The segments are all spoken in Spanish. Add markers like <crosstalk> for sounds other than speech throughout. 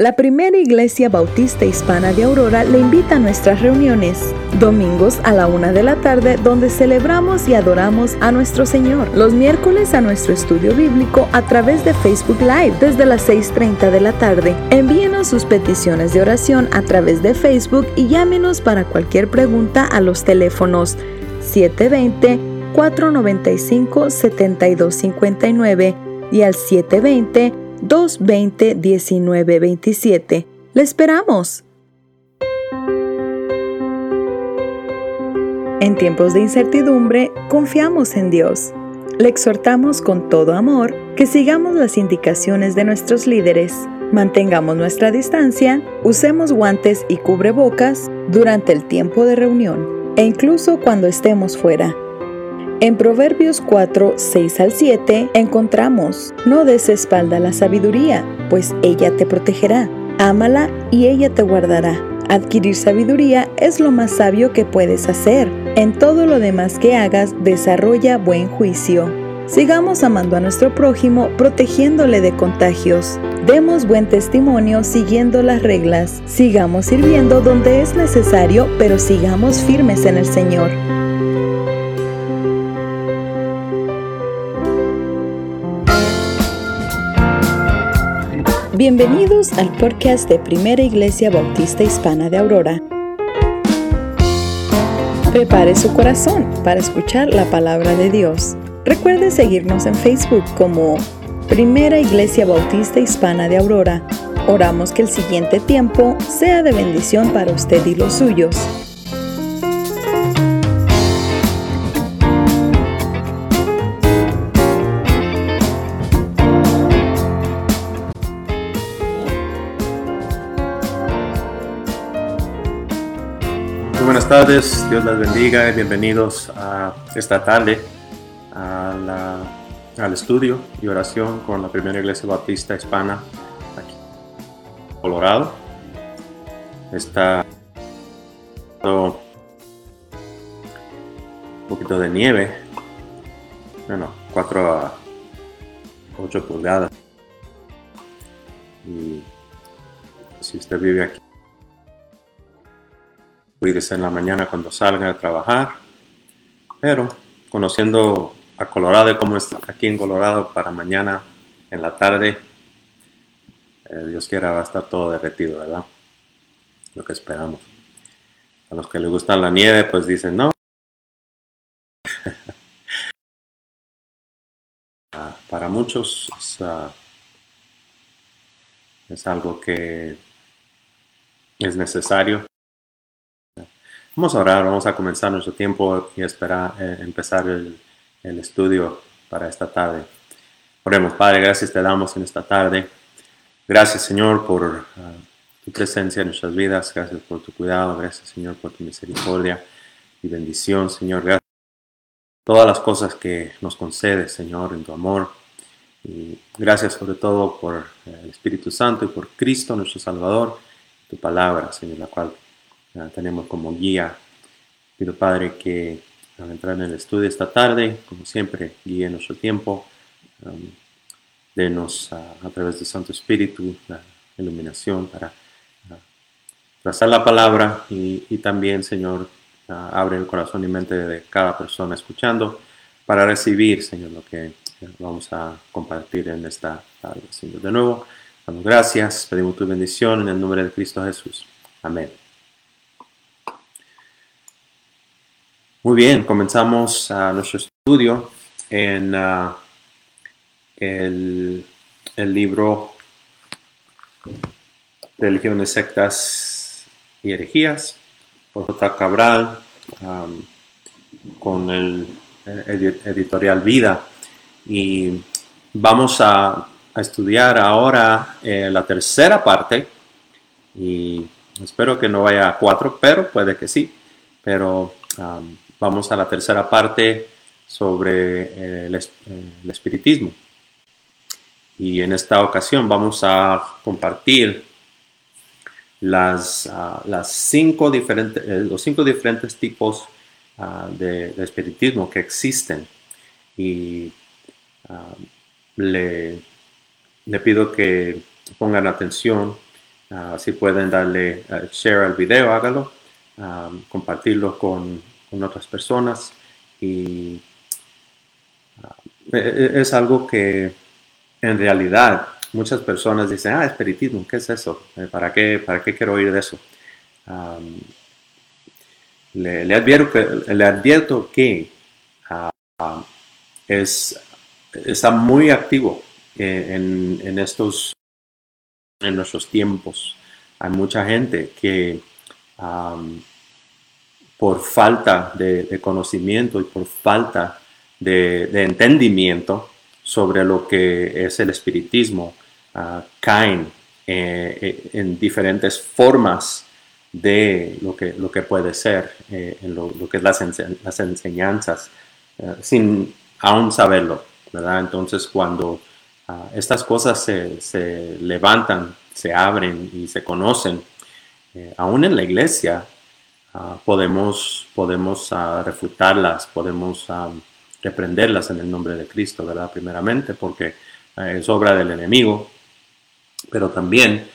La primera iglesia bautista hispana de Aurora le invita a nuestras reuniones, domingos a la una de la tarde, donde celebramos y adoramos a nuestro Señor. Los miércoles a nuestro estudio bíblico a través de Facebook Live desde las 6.30 de la tarde. Envíenos sus peticiones de oración a través de Facebook y llámenos para cualquier pregunta a los teléfonos 720 495 7259 y al 720 220-1927. ¡Le esperamos! En tiempos de incertidumbre, confiamos en Dios. Le exhortamos con todo amor que sigamos las indicaciones de nuestros líderes, mantengamos nuestra distancia, usemos guantes y cubrebocas durante el tiempo de reunión e incluso cuando estemos fuera. En Proverbios 4, 6 al 7 encontramos, no des espalda la sabiduría, pues ella te protegerá. Ámala y ella te guardará. Adquirir sabiduría es lo más sabio que puedes hacer. En todo lo demás que hagas, desarrolla buen juicio. Sigamos amando a nuestro prójimo, protegiéndole de contagios. Demos buen testimonio siguiendo las reglas. Sigamos sirviendo donde es necesario, pero sigamos firmes en el Señor. Bienvenidos al podcast de Primera Iglesia Bautista Hispana de Aurora. Prepare su corazón para escuchar la palabra de Dios. Recuerde seguirnos en Facebook como Primera Iglesia Bautista Hispana de Aurora. Oramos que el siguiente tiempo sea de bendición para usted y los suyos. Buenas tardes, Dios las bendiga y bienvenidos a esta tarde al estudio y oración con la primera iglesia bautista hispana aquí en Colorado. Está un poquito de nieve, bueno, 4 a 8 pulgadas. Y si usted vive aquí Cuídese en la mañana cuando salga a trabajar. Pero conociendo a Colorado y cómo está aquí en Colorado para mañana en la tarde, eh, Dios quiera va a estar todo derretido, ¿verdad? Lo que esperamos. A los que les gusta la nieve, pues dicen no. <laughs> Ah, para muchos ah, es algo que es necesario Vamos a orar, vamos a comenzar nuestro tiempo y esperar eh, empezar el, estudio para esta tarde. Oremos, Padre, gracias te damos en esta tarde. Gracias, Señor, por ah, tu presencia en nuestras vidas. Gracias por tu cuidado. Gracias, Señor, por tu misericordia y bendición, Señor. Gracias por todas las cosas que nos concedes, Señor, en tu amor. Y gracias sobre todo por eh, el Espíritu Santo y por Cristo, nuestro Salvador, tu palabra, Señor, la cual tenemos como guía. Pido Padre que al entrar en el estudio esta tarde, como siempre, guíe nuestro tiempo, um, denos a través del Santo Espíritu la iluminación para uh, trazar la palabra y, también, Señor, uh, abre el corazón y mente de cada persona escuchando para recibir, Señor, lo que vamos a compartir en esta tarde. Señor, de nuevo, damos gracias, pedimos tu bendición en el nombre de Cristo Jesús. Amén. Muy bien, comenzamos nuestro estudio en ah, el, libro Religiones, Sectas y Herejías por J. Cabral con el, editorial Vida. Y vamos a, estudiar ahora eh, la tercera parte y espero que no vaya a cuatro, pero puede que sí. Pero vamos a la tercera parte sobre eh, el, espiritismo. Y en esta ocasión vamos a compartir las, ah, eh, los cinco diferentes tipos ah, de, espiritismo que existen. Y ah, le, pido que pongan atención si pueden darle eh, share al video, hágalo, compartirlo con, con, otras personas y e, e, es algo que en realidad muchas personas dicen, ah, espiritismo, ¿qué es eso? Eh, ¿Para qué, para qué quiero oír de eso? le, advierto que, le advierto que es, está muy activo en, en, estos, en nuestros tiempos. Hay mucha gente que por falta de, conocimiento y por falta de, entendimiento sobre lo que es el espiritismo, uh, caen eh, eh, en diferentes formas de lo que, lo que puede ser, en lo, que es las, enseñanzas, sin aún saberlo, ¿verdad? Entonces cuando ah, estas cosas se, se, levantan, se abren y se conocen, eh, aún en la iglesia ah, podemos, podemos ah, refutarlas, podemos reprenderlas en el nombre de Cristo, ¿verdad? Primeramente porque es obra del enemigo, pero también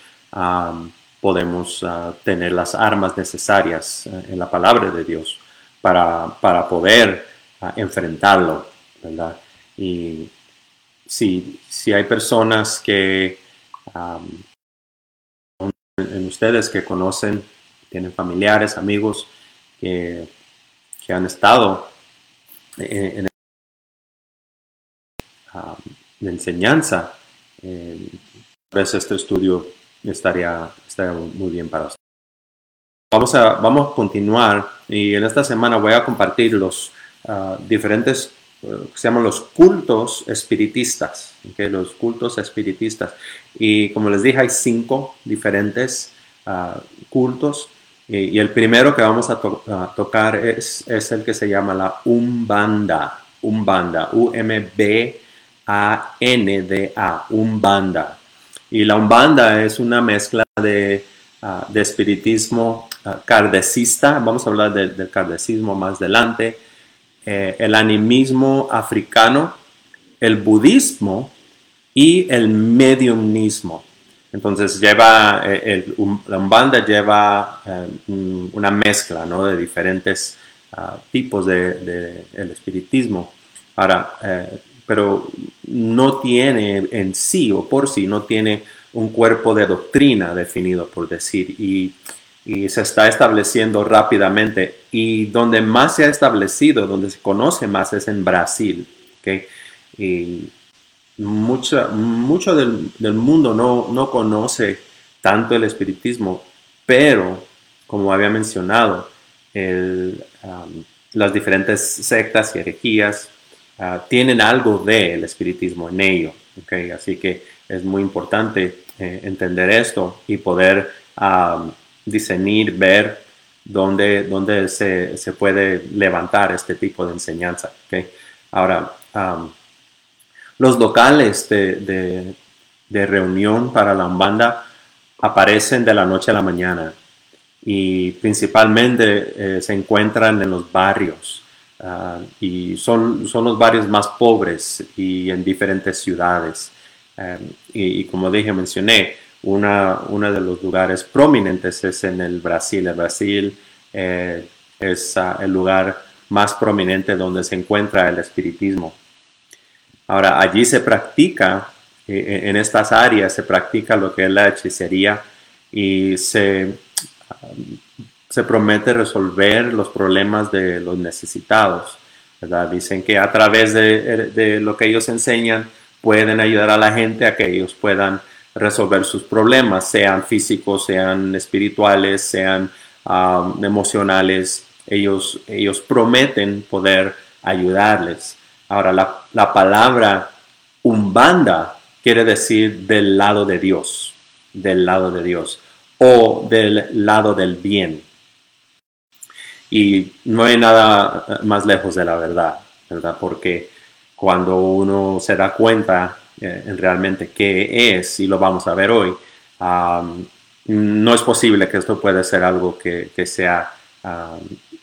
podemos tener las armas necesarias eh, en la palabra de Dios para, para poder enfrentarlo ¿verdad? Y si, si hay personas que, en ustedes que conocen, tienen familiares, amigos que, que han estado en, en enseñanza, eh, pues este estudio estaría, estaría muy bien para ustedes. Vamos a, vamos a continuar y en esta semana voy a compartir los uh, diferentes que se llaman los cultos espiritistas, ¿okay? los cultos espiritistas. Y como les dije, hay cinco diferentes uh, cultos. Y, el primero que vamos a, to a tocar es, es, el que se llama la Umbanda. Umbanda, U-M-B-A-N-D-A, Umbanda. Y la Umbanda es una mezcla de, uh, de espiritismo uh, vamos a hablar de, del cardecismo más adelante, eh, el animismo africano, el budismo y el mediumismo. Entonces lleva, eh, la Umbanda lleva eh, una mezcla de diferentes uh, tipos de, de, el espiritismo. Ahora, pero no tiene en sí o por sí, no tiene un cuerpo de doctrina definido, por decir. Y se está estableciendo rápidamente. Y donde más se ha establecido, donde se conoce más es en Brasil. ¿okay? Mucho, mucho del, del, mundo no, no conoce tanto el espiritismo, pero como había mencionado, el, las diferentes sectas y herejías uh, tienen algo del espiritismo en ello. ¿okay? Así que es muy importante eh, entender esto y poder um, discernir, ver dónde, dónde se, se, puede levantar este tipo de enseñanza. ¿okay? Ahora, um, los locales de, de, reunión para la Umbanda aparecen de la noche a la mañana y principalmente eh, se encuentran en los barrios. Uh, y son, son los barrios más pobres y en diferentes ciudades. Um, y, como dije, mencioné, una, uno de los lugares prominentes es en el Brasil. El Brasil eh, es uh, el lugar más prominente donde se encuentra el espiritismo. Ahora, allí se practica, eh, en estas áreas se practica lo que es la hechicería y se, um, se promete resolver los problemas de los necesitados. ¿verdad? Dicen que a través de, de lo que ellos enseñan pueden ayudar a la gente a que ellos puedan resolver sus problemas, sean físicos, sean espirituales, sean um, emocionales. Ellos, ellos prometen poder ayudarles. Ahora, la, la palabra umbanda quiere decir del lado de Dios, del lado de Dios, o del lado del bien. Y no hay nada más lejos de la verdad, ¿verdad? Porque cuando uno se da cuenta eh, en realmente qué es, y lo vamos a ver hoy, no es posible que esto pueda ser algo que, sea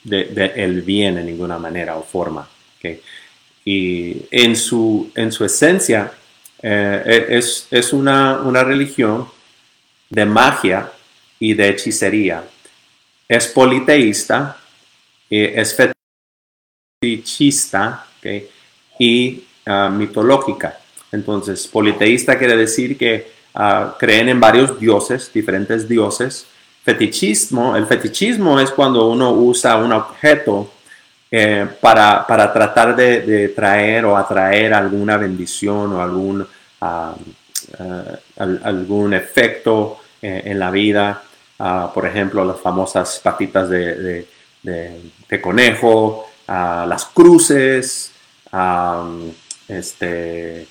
de, el bien en ninguna manera o forma. Y en su, en su esencia eh, es, es una, una, religión de magia y de hechicería. Es politeísta, es fetichista y ah, mitológica. Entonces, politeísta quiere decir que ah, creen en varios dioses, diferentes dioses. Fetichismo, el fetichismo es cuando uno usa un objeto eh, para, tratar de, traer o atraer alguna bendición o algún, ah, algún efecto eh, en la vida. Ah, por ejemplo, las famosas patitas de, conejo, las cruces, este,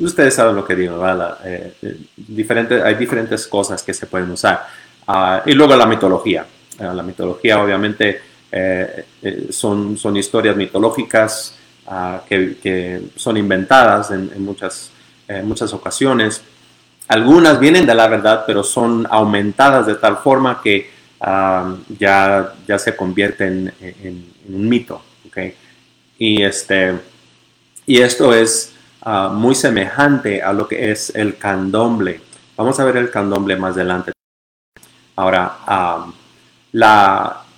ustedes saben lo que digo, eh, eh, hay diferentes cosas que se pueden usar. Ah, y luego la mitología. Ah, la mitología obviamente son, son historias mitológicas que, son inventadas en, muchas, en muchas ocasiones algunas vienen de la verdad, pero son aumentadas de tal forma que um, ya, ya se convierten en, un mito. Y, este, y esto es uh, muy semejante a lo que es el candomble. Vamos a ver el candomble más adelante. Ahora, um,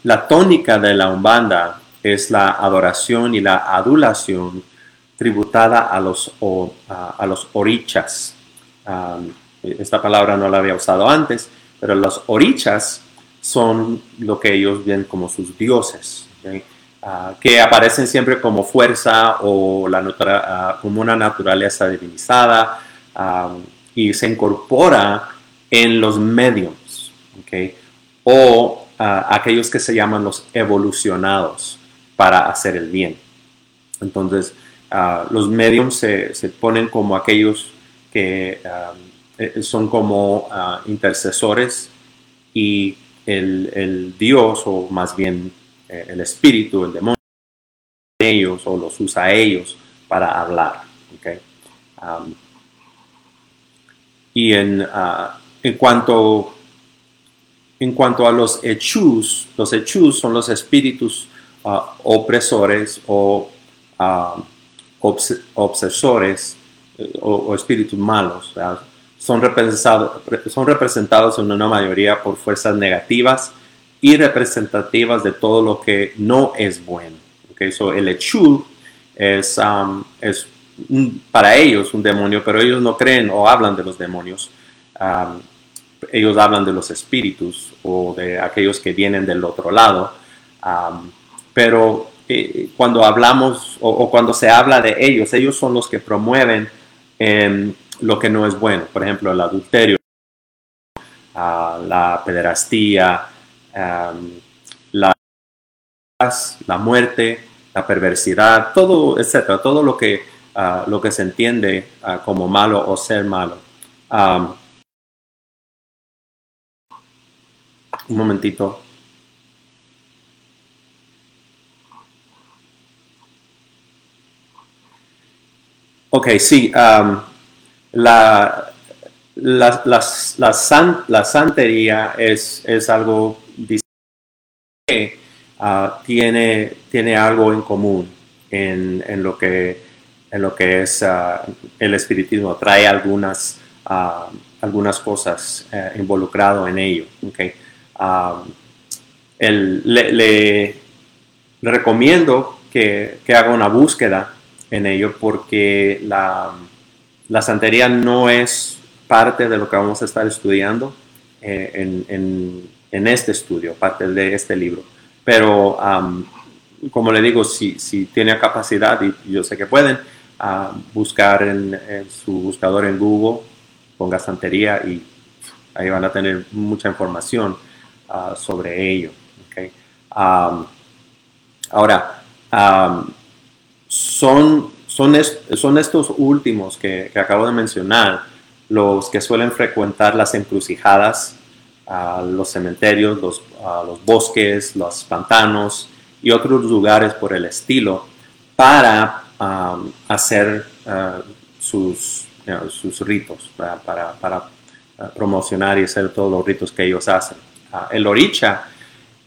la, tónica de la umbanda es la adoración y la adulación tributada a los, a los orichas. Esta palabra no la había usado antes, pero los orichas son lo que ellos ven como sus dioses, ah, que aparecen siempre como fuerza o ah, como una naturaleza divinizada y se incorpora en los mediums, o ah, aquellos que se llaman los evolucionados para hacer el bien. Entonces, los mediums se, se ponen como aquellos que eh, son como ah, intercesores y el, Dios, o más bien eh, el espíritu, el demonio, ellos o los usa a ellos para hablar. y en, ah, en, cuanto, en cuanto a los hechus, los hechus son los espíritus ah, opresores o obsesores eh, o, espíritus malos son son representados en una mayoría por fuerzas negativas y representativas de todo lo que no es bueno. Okay, so el Echu es, um, es para ellos un demonio, pero ellos no creen o hablan de los demonios. Um, ellos hablan de los espíritus o de aquellos que vienen del otro lado. Um, pero eh, cuando hablamos o, cuando se habla de ellos, ellos son los que promueven em, lo que no es bueno, por ejemplo, el adulterio, ah, la pederastía, la, la muerte, la perversidad, todo, etcétera, todo lo que, ah, lo que se entiende ah, como malo o ser malo. Un momentito. Ok, sí la, la, la, santería es, es algo que ah, tiene, tiene algo en común en, en, lo, que, en lo que es ah, el espiritismo, trae algunas, uh, algunas cosas involucrado en ello. Okay. El, le, recomiendo que, haga una búsqueda en ello porque la santería no es parte de lo que vamos a estar estudiando eh, en, este estudio, parte de este libro. Pero, como le digo, si, si, tiene capacidad, y yo sé que pueden, buscar en, su buscador en Google, ponga santería y ahí van a tener mucha información ah, sobre ello. ahora, son son, son estos últimos que, acabo de mencionar los que suelen frecuentar las encrucijadas, los cementerios, los, bosques, los pantanos y otros lugares por el estilo para hacer uh, sus, sus ritos, para, para, promocionar y hacer todos los ritos que ellos hacen. Uh, el oricha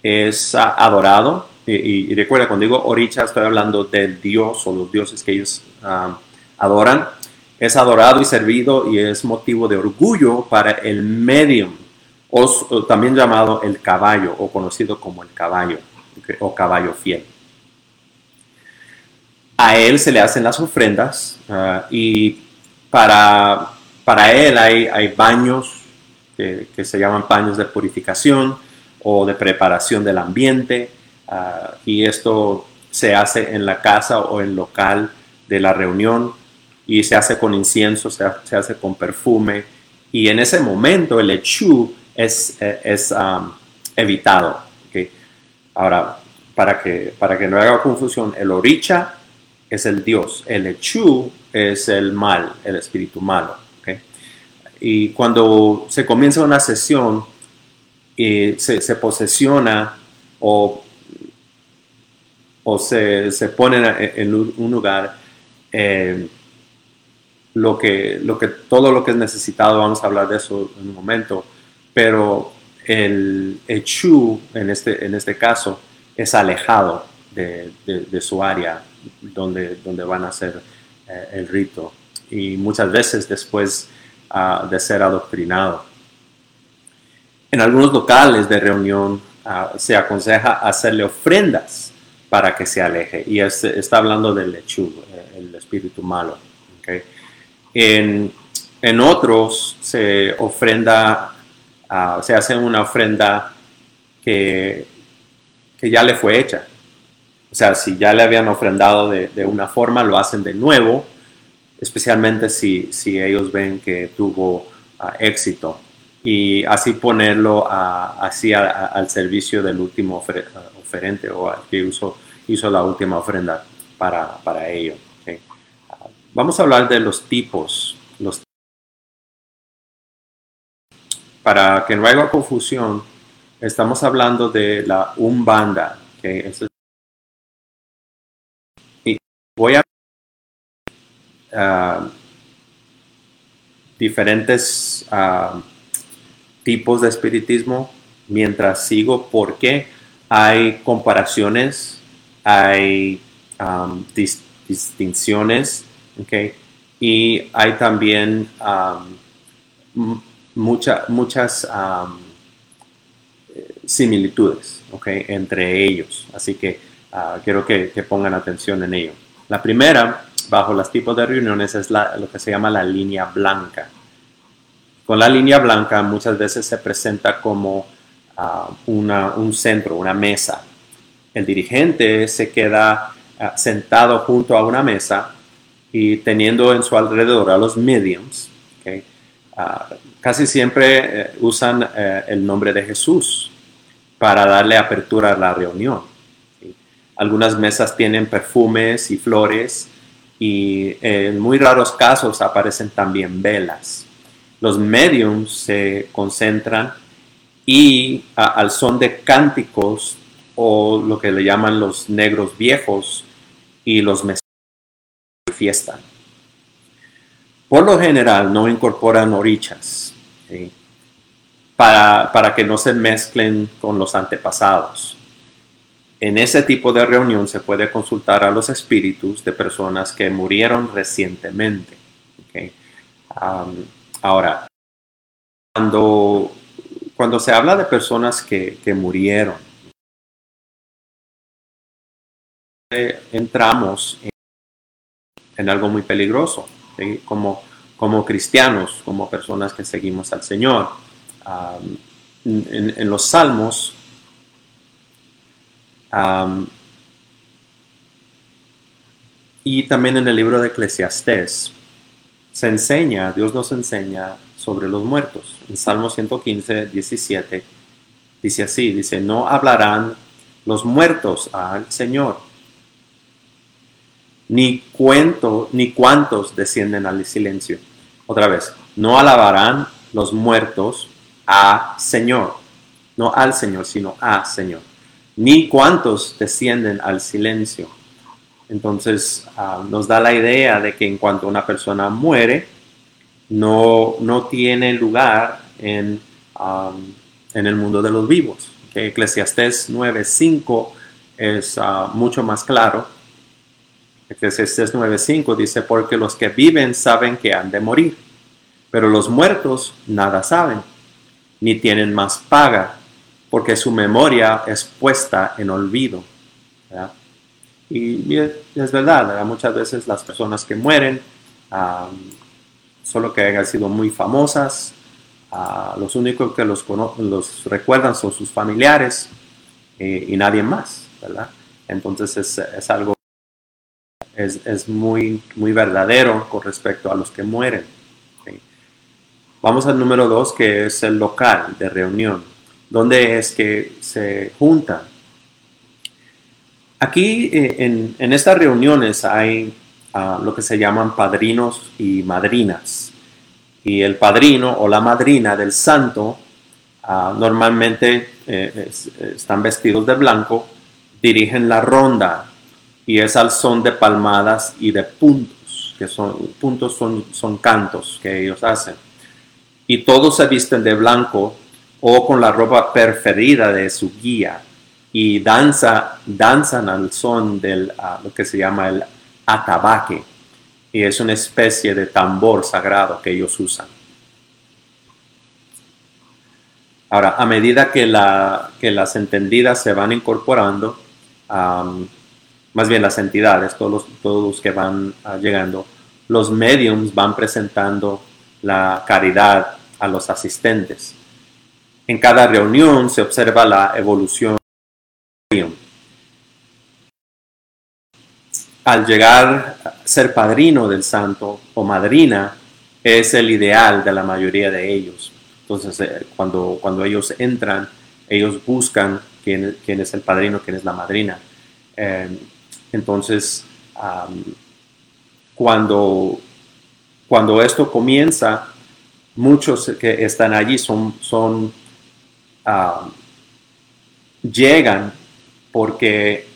es adorado y, recuerda, cuando digo oricha, estoy hablando del dios o los dioses que ellos adoran. es adorado y servido y es motivo de orgullo para el medium, o, también llamado el caballo, o conocido como el caballo, o caballo fiel. A él se le hacen las ofrendas ah, y para, para él hay, hay baños que, se llaman baños de purificación o de preparación del ambiente, ah, y esto se hace en la casa o en local de la reunión y se hace con incienso, se, hace con perfume y en ese momento el echú es, eh, es evitado. Ahora, para que, para que no haga confusión, el oricha es el Dios, el echú es el mal, el espíritu malo. Y cuando se comienza una sesión y se, se posesiona o, o se, se pone en un lugar, eh, lo que, lo que, todo lo que es necesitado, vamos a hablar de eso en un momento, pero el Echu, en este, en este caso, es alejado de, su área donde, donde van a hacer eh, el rito. Y muchas veces después de ser adoctrinado. En algunos locales de reunión ah, se aconseja hacerle ofrendas para que se aleje y está hablando del Echu, eh, el espíritu malo. Okay. En, otros se ofrenda, ah, se hace una ofrenda que, que, ya le fue hecha. O sea, si ya le habían ofrendado de, una forma, lo hacen de nuevo, especialmente si, si ellos ven que tuvo ah, éxito. Y así ponerlo así al servicio del último oferente o al que hizo, hizo la última ofrenda para, para ello. Vamos a hablar de los tipos. Los Para que no haya confusión, estamos hablando de la Umbanda. Y voy a uh, diferentes uh, tipos de espiritismo mientras sigo porque hay comparaciones, hay distinciones Okay. Y hay también um, muchas similitudes okay, entre ellos. Así que uh, quiero que, pongan atención en ello. La primera, bajo los tipos de reuniones, es lo que se llama la línea blanca. Con la línea blanca muchas veces se presenta como uh, un centro, una mesa. El dirigente se queda uh, sentado junto a una mesa y teniendo en su alrededor a los mediums, ah, casi siempre eh, usan eh, el nombre de Jesús para darle apertura a la reunión. Algunas mesas tienen perfumes y flores y en muy raros casos aparecen también velas. Los mediums se concentran y al son de cánticos o lo que le llaman los negros viejos y los fiesta. Por lo general no incorporan orichas para, para que no se mezclen con los antepasados. En ese tipo de reunión se puede consultar a los espíritus de personas que murieron recientemente. ahora, cuando, cuando se habla de personas que, que murieron, entramos en en algo muy peligroso, como, como cristianos, como personas que seguimos al Señor. en, los salmos, y también en el libro de Eclesiastés, se enseña, Dios nos enseña sobre los muertos. En Salmo 115, 17, dice así, dice, no hablarán los muertos al Señor ni cuento, ni cuántos descienden al silencio. Otra vez, no alabarán los muertos a Señor, no al Señor, sino a Señor, ni cuántos descienden al silencio. Entonces ah, nos da la idea de que en cuanto una persona muere, no, no tiene lugar en, en el mundo de los vivos. Que Eclesiastés 9.5 es ah, mucho más claro Eclesiastes 9:5 dice, porque los que viven saben que han de morir, pero los muertos nada saben, ni tienen más paga, porque su memoria es puesta en olvido. Y, es verdad, muchas veces las personas que mueren, solo que hayan sido muy famosas, los únicos que los, recuerdan son sus familiares eh, y nadie más. Entonces es, es algo es, es, muy, muy verdadero con respecto a los que mueren. Vamos al número dos, que es el local de reunión. ¿Dónde es que se juntan? Aquí eh, en, estas reuniones hay uh, lo que se llaman padrinos y madrinas. Y el padrino o la madrina del santo uh, normalmente eh, están vestidos de blanco, dirigen la ronda y es al son de palmadas y de puntos, que son puntos son, son cantos que ellos hacen. Y todos se visten de blanco o con la ropa preferida de su guía y danza, danzan al son de lo que se llama el atabaque y es una especie de tambor sagrado que ellos usan. Ahora, a medida que, la, que las entendidas se van incorporando, más bien las entidades, todos los, todos que van ah, llegando, los mediums van presentando la caridad a los asistentes. En cada reunión se observa la evolución. Al llegar a ser padrino del santo o madrina, es el ideal de la mayoría de ellos. Entonces, eh, cuando, cuando ellos entran, ellos buscan quién, es el padrino, quién es la madrina. Eh, entonces, cuando, cuando esto comienza, muchos que están allí son, son llegan porque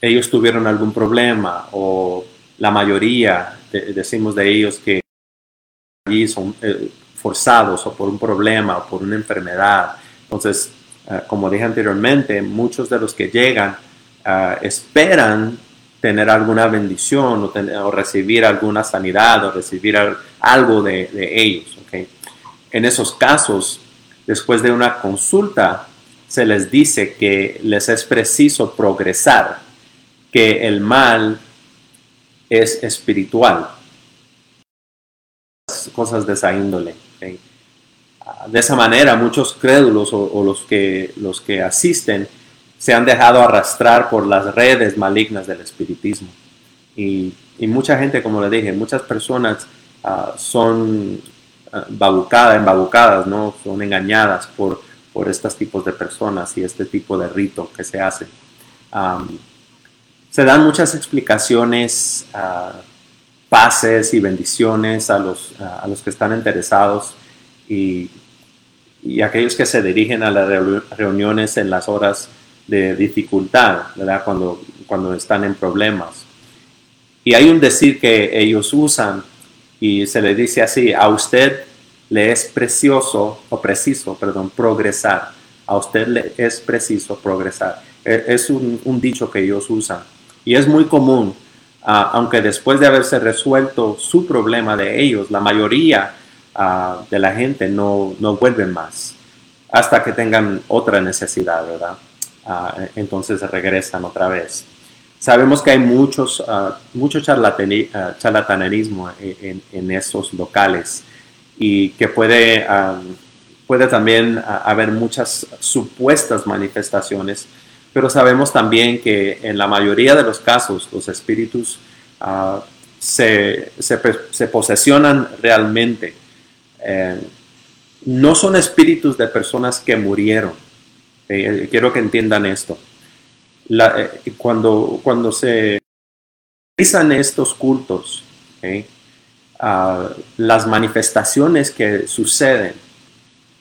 ellos tuvieron algún problema o la mayoría, decimos de ellos que allí son eh, forzados o por un problema o por una enfermedad. Entonces, eh, como dije anteriormente, muchos de los que llegan ah, esperan tener alguna bendición o, recibir alguna sanidad o recibir algo de, ellos. En esos casos, después de una consulta, se les dice que les es preciso progresar, que el mal es espiritual. Cosas de esa índole. De esa manera, muchos crédulos o, o, los, que, los que asisten se han dejado arrastrar por las redes malignas del espiritismo. Y, mucha gente, como le dije, muchas personas ah, son uh, embabucadas, ¿no? son engañadas por, por estos tipos de personas y este tipo de rito que se hace. se dan muchas explicaciones, uh, pases y bendiciones a los, a los que están interesados y, y aquellos que se dirigen a las reuniones en las horas de dificultad, ¿verdad? Cuando, cuando están en problemas. Y hay un decir que ellos usan y se le dice así, a usted le es precioso, o preciso, perdón, progresar. A usted le es preciso progresar. E, es un, dicho que ellos usan. Y es muy común, ah, aunque después de haberse resuelto su problema de ellos, la mayoría ah, de la gente no, no vuelven más hasta que tengan otra necesidad, ¿verdad? Ah, entonces regresan otra vez. Sabemos que hay muchos, uh, mucho ah, charlatanerismo en, en, esos locales y que puede, puede también haber muchas supuestas manifestaciones, pero sabemos también que en la mayoría de los casos los espíritus se, se, se, posesionan realmente. Eh, no son espíritus de personas que murieron, eh, quiero que entiendan esto. Eh, cuando, cuando se realizan estos cultos, ah, las manifestaciones que suceden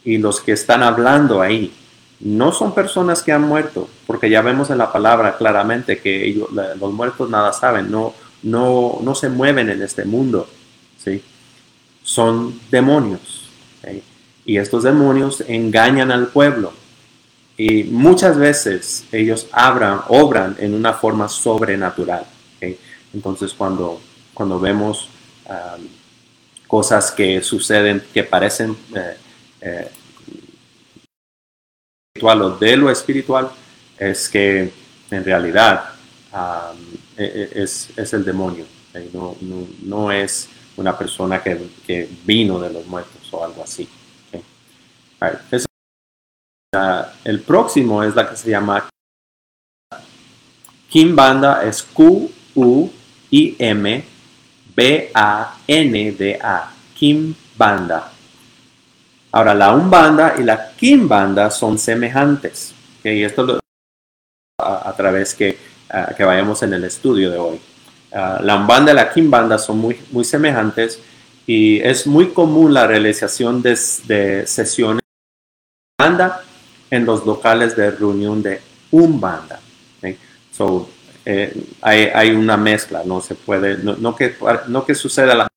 y los que están hablando ahí no son personas que han muerto, porque ya vemos en la palabra claramente que los muertos nada saben, no, no, no se mueven en este mundo. ¿sí? Son demonios. Y estos demonios engañan al pueblo y muchas veces ellos abran, obran en una forma sobrenatural. Entonces cuando, cuando vemos cosas que suceden que parecen eh, eh, espiritual o de lo espiritual, es que en realidad e, es, es, el demonio, no, no, es una persona que, que, vino de los muertos o algo así. El próximo es la que se llama Kimbanda, es Q-U-I-M-B-A-N-D-A, Kimbanda. Ahora, la Umbanda y la Kimbanda son semejantes. Y esto lo, a, a través que, que vayamos en el estudio de hoy. la Umbanda y la Kimbanda son muy, muy semejantes y es muy común la realización de, de sesiones de Umbanda en los locales de reunión de Umbanda. So, eh, hay, hay, una mezcla, no se puede, no, no que, no que suceda la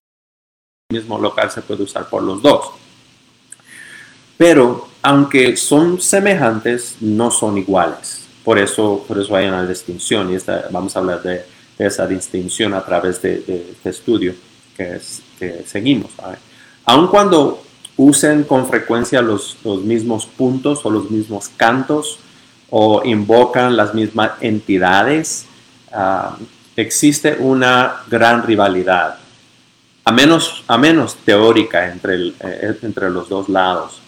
mismo local se puede usar por los dos. Pero aunque son semejantes, no son iguales. Por eso, por eso hay una distinción y esta, vamos a hablar de, esa distinción a través de, este estudio que, que seguimos. Aun cuando usen con frecuencia los, los mismos puntos o los mismos cantos o invocan las mismas entidades, ah, existe una gran rivalidad, a menos, a menos teórica entre, eh, entre los dos lados.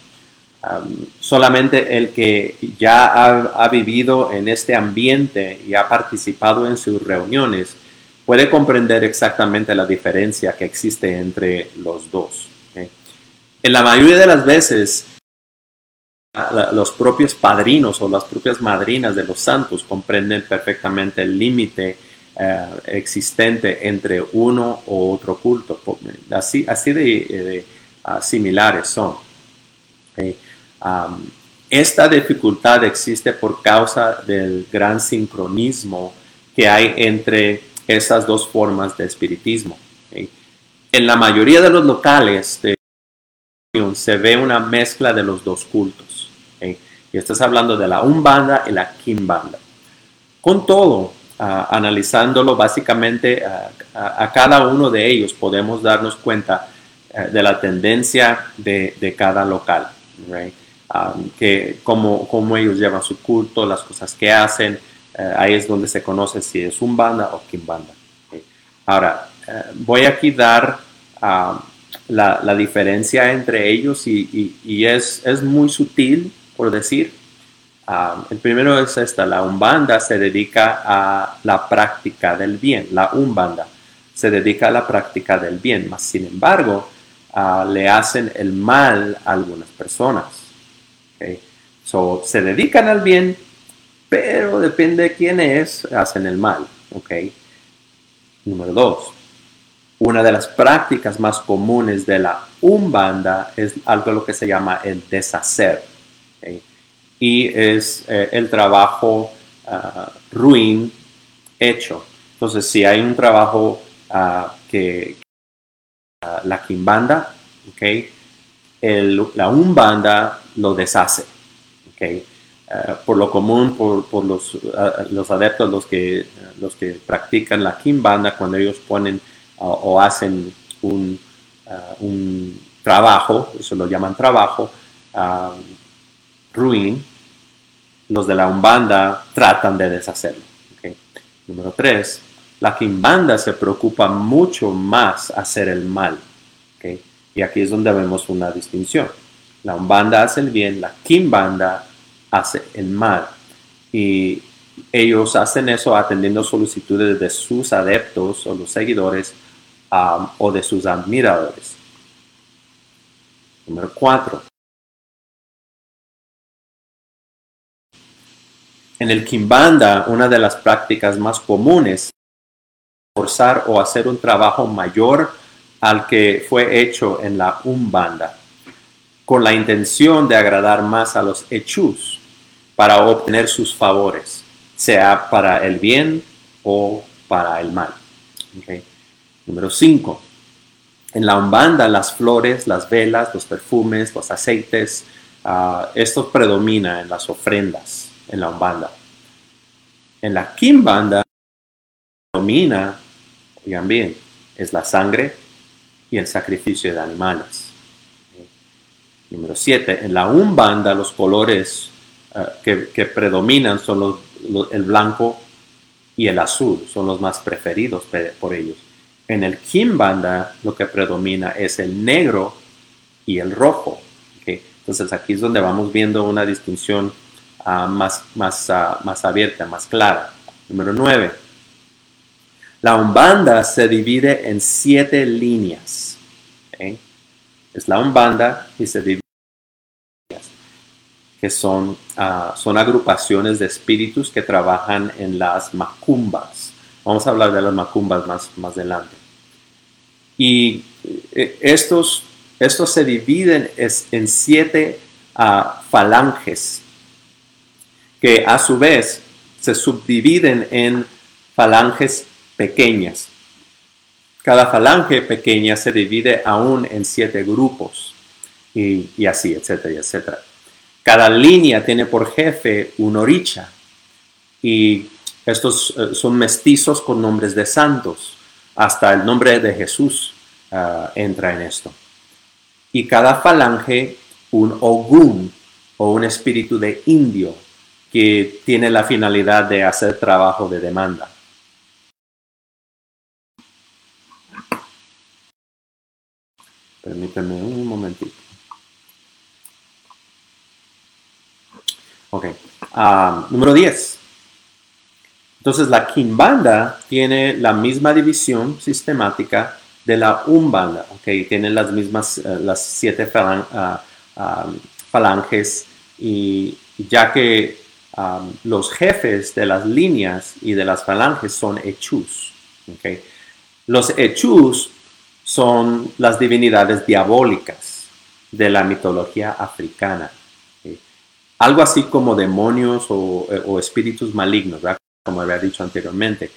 solamente el que ya ha, vivido en este ambiente y ha participado en sus reuniones puede comprender exactamente la diferencia que existe entre los dos. En la mayoría de las veces, los propios padrinos o las propias madrinas de los santos comprenden perfectamente el límite eh, existente entre uno o otro culto. Así, de, ah, similares son. esta dificultad existe por causa del gran sincronismo que hay entre esas dos formas de espiritismo. En la mayoría de los locales se ve una mezcla de los dos cultos. Y estás hablando de la Umbanda y la Kimbanda. Con todo, ah, analizándolo básicamente a, cada uno de ellos podemos darnos cuenta eh, de la tendencia de, cada local. Ah, que cómo, ellos llevan su culto, las cosas que hacen, eh, ahí es donde se conoce si es Umbanda o Kimbanda. Ahora, eh, voy aquí a dar ah, la, diferencia entre ellos y, es, es, muy sutil, por decir. Ah, el primero es esta, la umbanda se dedica a la práctica del bien, la umbanda se dedica a la práctica del bien, mas sin embargo ah, le hacen el mal a algunas personas. So, se dedican al bien, pero depende de quién es, hacen el mal. Okay. Número dos, una de las prácticas más comunes de la umbanda es algo lo que se llama el deshacer. Y es eh, el trabajo ah, ruin hecho. Entonces, si hay un trabajo ah, que uh, la quimbanda, okay, la umbanda lo deshace. Por lo común, por, los, los, adeptos, los que, los que practican la quimbanda, cuando ellos ponen o, hacen un, uh, un, trabajo, eso lo llaman trabajo, um, ruin, los de la Umbanda tratan de deshacerlo. Número tres, la Kimbanda se preocupa mucho más hacer el mal. Y aquí es donde vemos una distinción. La Umbanda hace el bien, la Kimbanda hace el mal. Y ellos hacen eso atendiendo solicitudes de sus adeptos o los seguidores o de sus admiradores. Número 4. En el Kimbanda, una de las prácticas más comunes es forzar o hacer un trabajo mayor al que fue hecho en la Umbanda, con la intención de agradar más a los hechus para obtener sus favores, sea para el bien o para el mal. Número 5. En la umbanda, las flores, las velas, los perfumes, los aceites, uh, esto predomina en las ofrendas en la umbanda. En la kimbanda predomina Digan bien, es la sangre y el sacrificio de animales. Número 7. En la Umbanda los colores eh, que, predominan son el blanco y el azul, son los más preferidos por ellos. En el Kimbanda lo que predomina es el negro y el rojo. Entonces aquí es donde vamos viendo una distinción ah, más, más, ah, más abierta, más clara. Número 9. La Umbanda se divide en siete líneas. Es la Umbanda y se divide que son, ah, son agrupaciones de espíritus que trabajan en las macumbas. Vamos a hablar de las macumbas más, más adelante. Y eh, estos, estos se dividen en siete ah, falanges, que a su vez se subdividen en falanges pequeñas. Cada falange pequeña se divide aún en siete grupos y, y así, etcétera, etcétera. Cada línea tiene por jefe un oricha y estos eh, son mestizos con nombres de santos. Hasta el nombre de Jesús ah, entra en esto. Y cada falange un ogún o un espíritu de indio que tiene la finalidad de hacer trabajo de demanda. Permítanme un momentito. Ok. Ah, número 10. Entonces la Kimbanda tiene la misma división sistemática de la Umbanda, okay, tiene las mismas, eh, las siete ah, ah, falanges y ya que los jefes de las líneas y de las falanges son hechus. Okay. Los hechus son las divinidades diabólicas de la mitología africana algo así como demonios o, espíritus malignos, como había dicho anteriormente,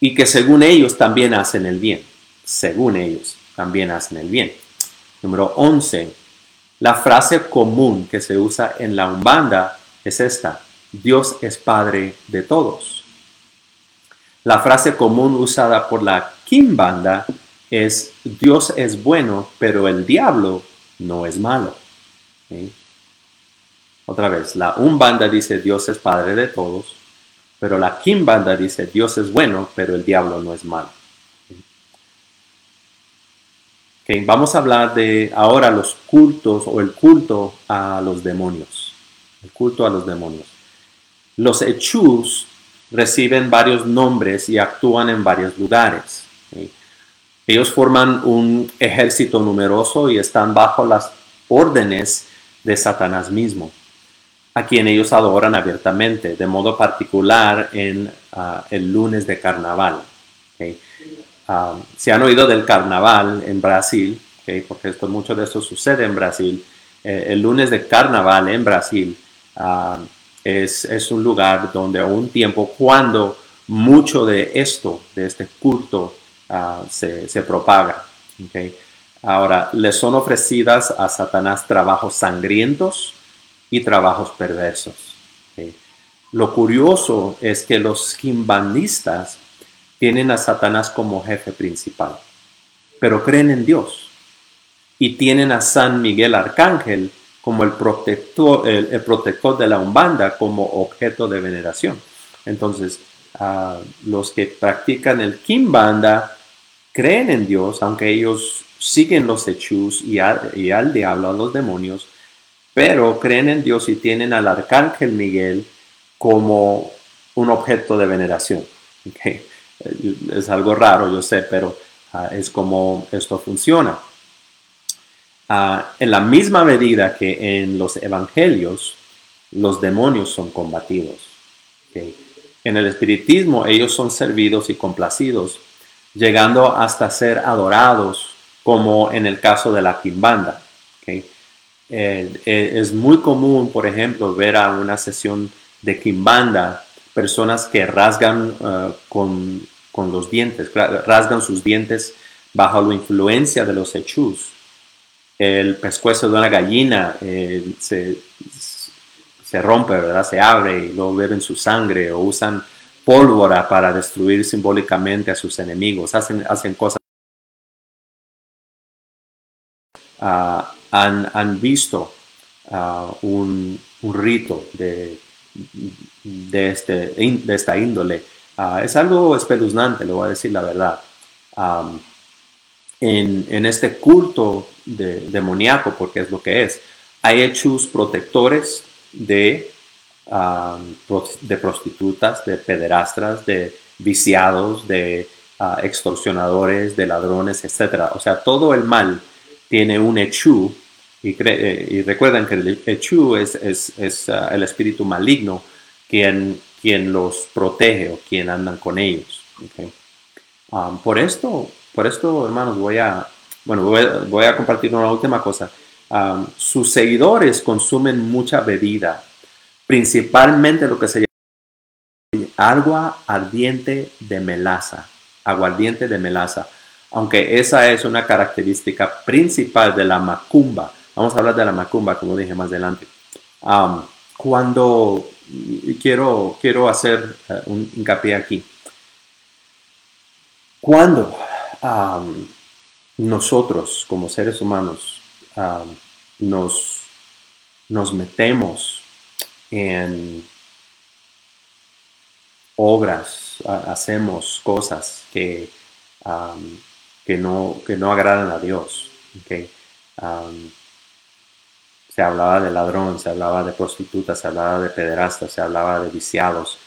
y que según ellos también hacen el bien, según ellos también hacen el bien. Número 11. La frase común que se usa en la Umbanda es esta, Dios es Padre de todos. La frase común usada por la Kimbanda es Dios es bueno, pero el diablo no es malo. Otra vez, la Umbanda dice Dios es Padre de todos, pero la Kimbanda dice Dios es bueno, pero el diablo no es malo. vamos a hablar de ahora los cultos o el culto a los demonios. El culto a los demonios. Los Echus reciben varios nombres y actúan en varios lugares. Ellos forman un ejército numeroso y están bajo las órdenes de Satanás mismo a quien ellos adoran abiertamente, de modo particular en ah, el lunes de carnaval. Ah, se han oído del carnaval en Brasil, porque esto, mucho de esto sucede en Brasil. Eh, el lunes de carnaval en Brasil ah, es, es, un lugar donde un tiempo cuando mucho de esto, de este culto, se, se, propaga. Ahora, les son ofrecidas a Satanás trabajos sangrientos, y trabajos perversos. Lo curioso es que los kimbandistas tienen a Satanás como jefe principal, pero creen en Dios y tienen a San Miguel Arcángel como el protector, el, protector de la Umbanda como objeto de veneración. Entonces, los que practican el Kimbanda creen en Dios, aunque ellos siguen los hechos y, y al diablo, a los demonios, pero creen en Dios y tienen al arcángel Miguel como un objeto de veneración. Es algo raro, yo sé, pero ah, es como esto funciona. Ah, en la misma medida que en los evangelios, los demonios son combatidos. En el espiritismo ellos son servidos y complacidos, llegando hasta ser adorados, como en el caso de la quimbanda. Eh, eh, es muy común, por ejemplo, ver a una sesión de Kimbanda personas que rasgan uh, con, con, los dientes, rasgan sus dientes bajo la influencia de los hechus. El pescuezo de una gallina eh, se, se, rompe, ¿verdad? Se abre y luego beben su sangre o usan pólvora para destruir simbólicamente a sus enemigos, hacen, hacen cosas. Ah, han, visto uh, un, rito de, de, este, de esta índole. Uh, es algo espeluznante, le voy a decir la verdad. En, en, este culto de, demoníaco, porque es lo que es, hay hechos protectores de, de prostitutas, de pederastras, de viciados, de uh, extorsionadores, de ladrones, etc. O sea, todo el mal tiene un hechu y, eh, y recuerden que el hechu es, uh, el espíritu maligno quien, quien los protege o quien andan con ellos. Um, por esto, por esto, hermanos, voy a, bueno, voy, a compartir una última cosa. Um, sus seguidores consumen mucha bebida, principalmente lo que se llama agua ardiente de melaza, aguardiente de melaza, aunque esa es una característica principal de la macumba. Vamos a hablar de la macumba, como dije más adelante. Cuando quiero, quiero hacer uh, un hincapié aquí. Cuando nosotros como seres humanos nos, nos metemos en obras, hacemos cosas que, que, no, que no agradan a Dios. se hablaba de ladrón, se hablaba de prostitutas, se hablaba de pederastas, se hablaba de viciados,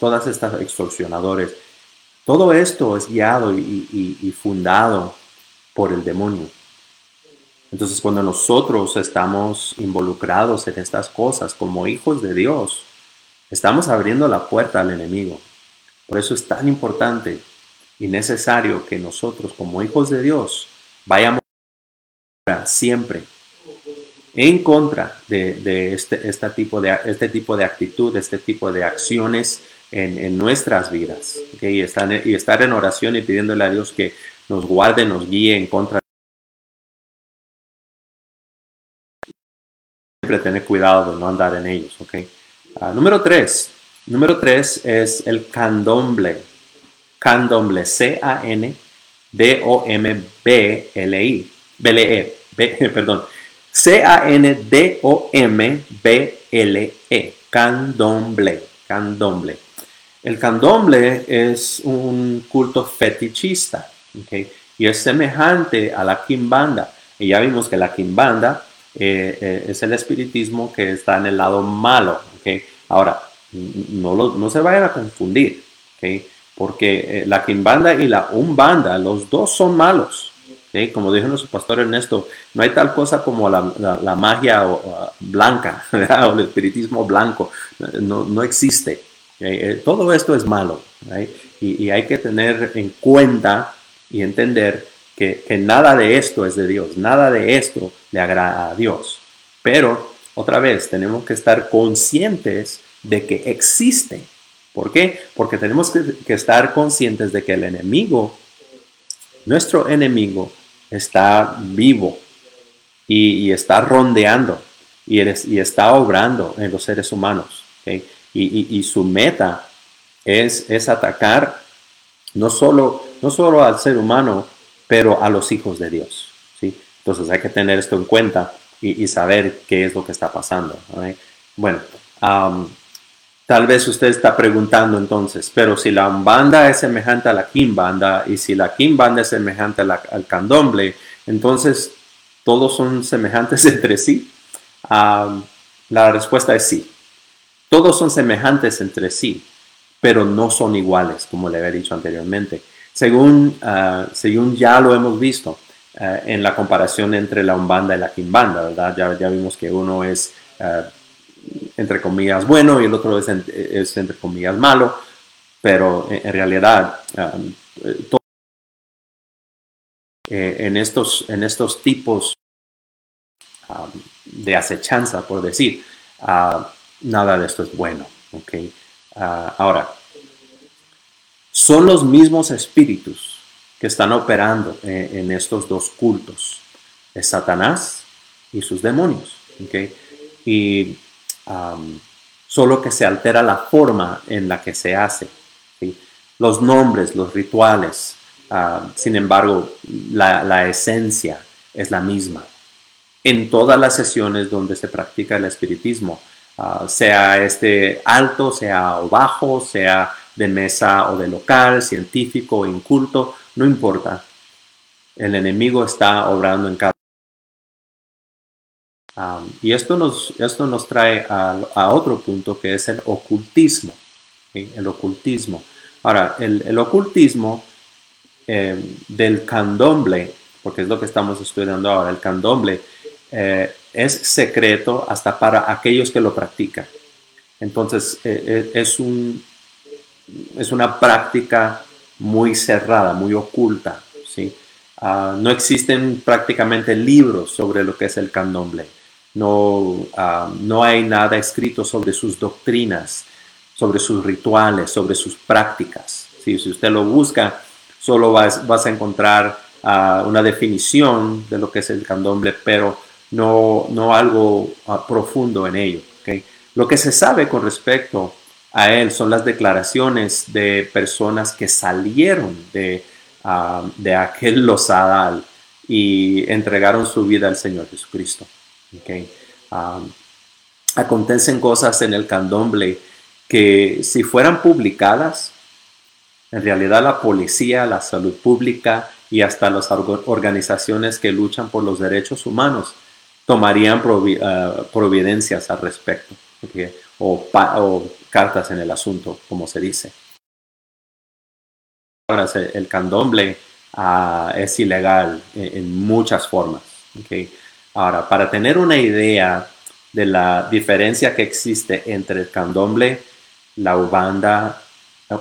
todas estas extorsionadores todo esto es guiado y, fundado por el demonio. Entonces, cuando nosotros estamos involucrados en estas cosas como hijos de Dios, estamos abriendo la puerta al enemigo. Por eso es tan importante y necesario que nosotros como hijos de Dios vayamos siempre en contra de, este, este, tipo de, este tipo de actitud, este tipo de acciones en, nuestras vidas. Y, estar, y estar en oración y pidiéndole a Dios que nos guarde, nos guíe en contra. Siempre tener cuidado de no andar en ellos. ¿okay? Ah, número tres. Número tres es el candomble. Candomble. C-A-N-D-O-M-B-L-I. B-L-E. <laughs> perdón. C-A-N-D-O-M-B-L-E. Candomble. Candomble. El candomble es un culto fetichista y es semejante a la quimbanda. Y ya vimos que la quimbanda eh, eh, es el espiritismo que está en el lado malo. Ahora, no, no se vayan a confundir, porque eh, la quimbanda y la umbanda, los dos son malos. Como dijo nuestro pastor Ernesto, no hay tal cosa como la, magia blanca <laughs> o el espiritismo blanco, no, no existe. Eh, todo esto es malo y, hay que tener en cuenta y entender que, nada de esto es de Dios, nada de esto le agrada a Dios. Pero, otra vez, tenemos que estar conscientes de que existe. ¿Por qué? Porque tenemos que, estar conscientes de que el enemigo, nuestro enemigo, está vivo y, está rondeando y, y, está obrando en los seres humanos y, su meta es, es atacar no solo, no solo al ser humano, pero a los hijos de Dios. Entonces hay que tener esto en cuenta y, saber qué es lo que está pasando. Bueno, tal vez usted está preguntando entonces, pero si la banda es semejante a la Kimbanda y si la Kimbanda es semejante al candomble, entonces todos son semejantes <laughs> entre sí. la respuesta es sí. Todos son semejantes entre sí, pero no son iguales, como le había dicho anteriormente. Según, ah, según ya lo hemos visto ah, en la comparación entre la Umbanda y la Kimbanda, ¿verdad? Ya, ya vimos que uno es, ah, entre comillas, bueno y el otro es, entre comillas, malo, pero en, realidad eh, en, estos, en estos tipos de acechanza, por decir, nada de esto es bueno. ¿okay? Ah, ahora, son los mismos espíritus que están operando en, estos dos cultos. Es Satanás y sus demonios. ¿okay? Y solo que se altera la forma en la que se hace. Los nombres, los rituales, sin embargo, la, esencia es la misma. En todas las sesiones donde se practica el espiritismo, ah, sea este alto, sea bajo, sea de mesa o de local, científico o inculto, no importa. El enemigo está obrando en cada y esto nos, esto nos trae a, otro punto que es el ocultismo. El ocultismo. Ahora, el, ocultismo em, del candomble, porque es lo que estamos estudiando ahora, el candomble eh, es secreto hasta para aquellos que lo practican. Entonces, eh, eh, es, un, es una práctica muy cerrada, muy oculta. ¿sí? Ah, no existen prácticamente libros sobre lo que es el candomble no, ah, no hay nada escrito sobre sus doctrinas, sobre sus rituales, sobre sus prácticas. si usted lo busca, solo vas, a encontrar ah, una definición de lo que es el candomble, pero no, no algo ah, profundo en ello. Lo que se sabe con respecto a él son las declaraciones de personas que salieron de, de aquel losadal y entregaron su vida al Señor Jesucristo. Okay. Acontecen cosas en el candomble que si fueran publicadas, en realidad la policía, la salud pública y hasta las organizaciones que luchan por los derechos humanos tomarían uh, providencias al respecto o, cartas en el asunto, como se dice. Ahora, el candomble uh, es ilegal en, muchas formas. Okay. Ahora, para tener una idea de la diferencia que existe entre el candomble, la ubanda,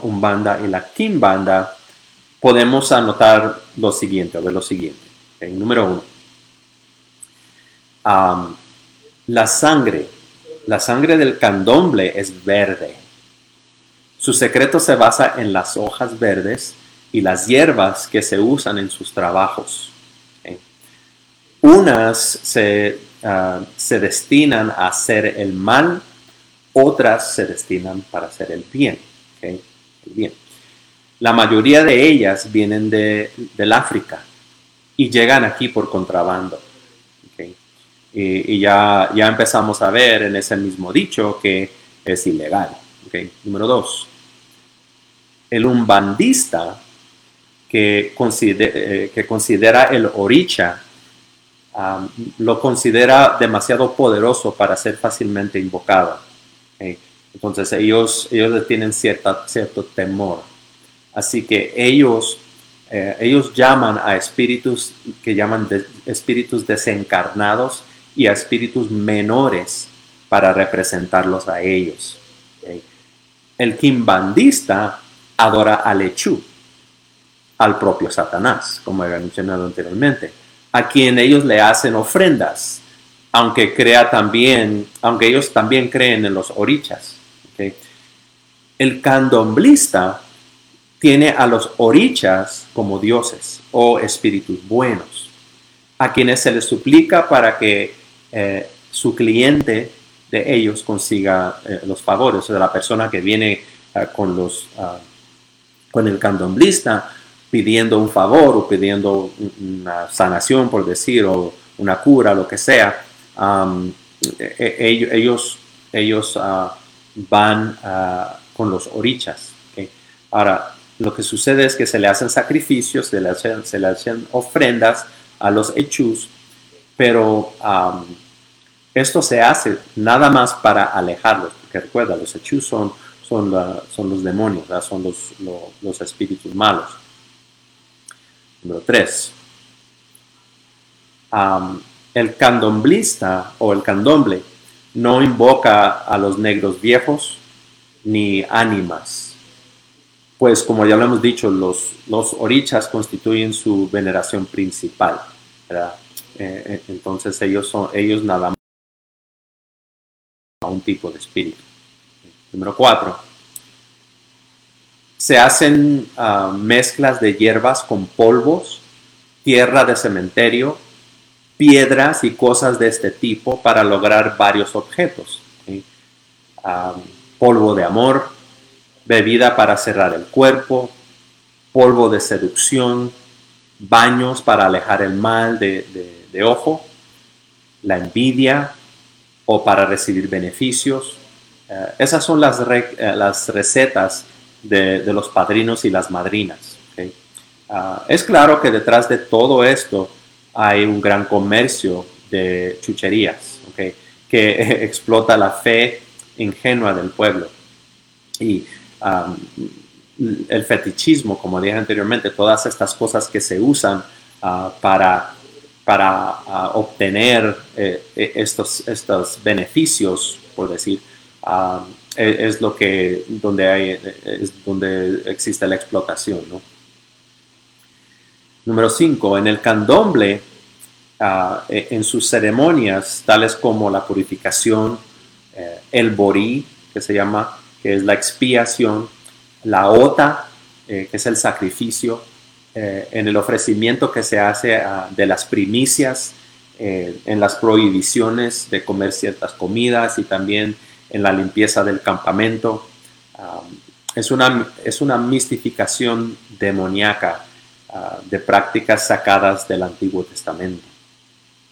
umbanda y la kimbanda, podemos anotar lo siguiente, ver lo siguiente. número uno, la sangre, la sangre del candomble es verde. Su secreto se basa en las hojas verdes y las hierbas que se usan en sus trabajos. Unas ah, se, destinan a hacer el mal, otras se destinan para hacer el bien. bien. La mayoría de ellas vienen de, del África y llegan aquí por contrabando. Y, ya, ya empezamos a ver en ese mismo dicho que es ilegal. Número dos, el umbandista que, eh, que considera el oricha lo considera demasiado poderoso para ser fácilmente invocado. Entonces ellos, ellos tienen cierta, cierto temor. Así que ellos, eh, ellos llaman a espíritus que llaman espíritus desencarnados y a espíritus menores para representarlos a ellos. El kimbandista adora al Echú, al propio Satanás, como había mencionado anteriormente a quien ellos le hacen ofrendas, aunque crea también, aunque ellos también creen en los orichas. El candomblista tiene a los orichas como dioses o espíritus buenos, a quienes se les suplica para que eh, su cliente de ellos consiga eh, los favores, o sea, la persona que viene eh, con, los, ah, con el candomblista pidiendo un favor o pidiendo una sanación, por decir, o una cura, lo que sea, e, e, ellos, ellos ah, van ah, con los orichas. Ahora, lo que sucede es que se le hacen sacrificios, se le hacen, se le hacen ofrendas a los hechus, pero esto se hace nada más para alejarlos, porque recuerda, los hechus son, son, son los demonios, son los, los espíritus malos. Número 3. el candomblista o el candomble no invoca a los negros viejos ni ánimas, pues como ya lo hemos dicho, los, los orichas constituyen su veneración principal. Eh, eh, entonces ellos, son, ellos nada más a un tipo de espíritu. Número 4 se hacen ah, mezclas de hierbas con polvos, tierra de cementerio, piedras y cosas de este tipo para lograr varios objetos. polvo de amor, bebida para cerrar el cuerpo, polvo de seducción, baños para alejar el mal de, ojo, la envidia o para recibir beneficios. Eh, esas son las, eh, las recetas de, los padrinos y las madrinas. Ah, es claro que detrás de todo esto hay un gran comercio de chucherías que <laughs> explota la fe ingenua del pueblo. Y el fetichismo, como dije anteriormente, todas estas cosas que se usan ah, para, para ah, obtener eh, e, estos, estos beneficios, por decir, es, lo que donde hay es donde existe la explotación número 5 en el candomble ah, e, en sus ceremonias tales como la purificación eh, el borí que se llama que es la expiación la ota, eh, que es el sacrificio, eh, en el ofrecimiento que se hace ah, de las primicias, eh, en las prohibiciones de comer ciertas comidas y también en la limpieza del campamento. Es, una, es una mistificación demoníaca ah, de prácticas sacadas del Antiguo Testamento,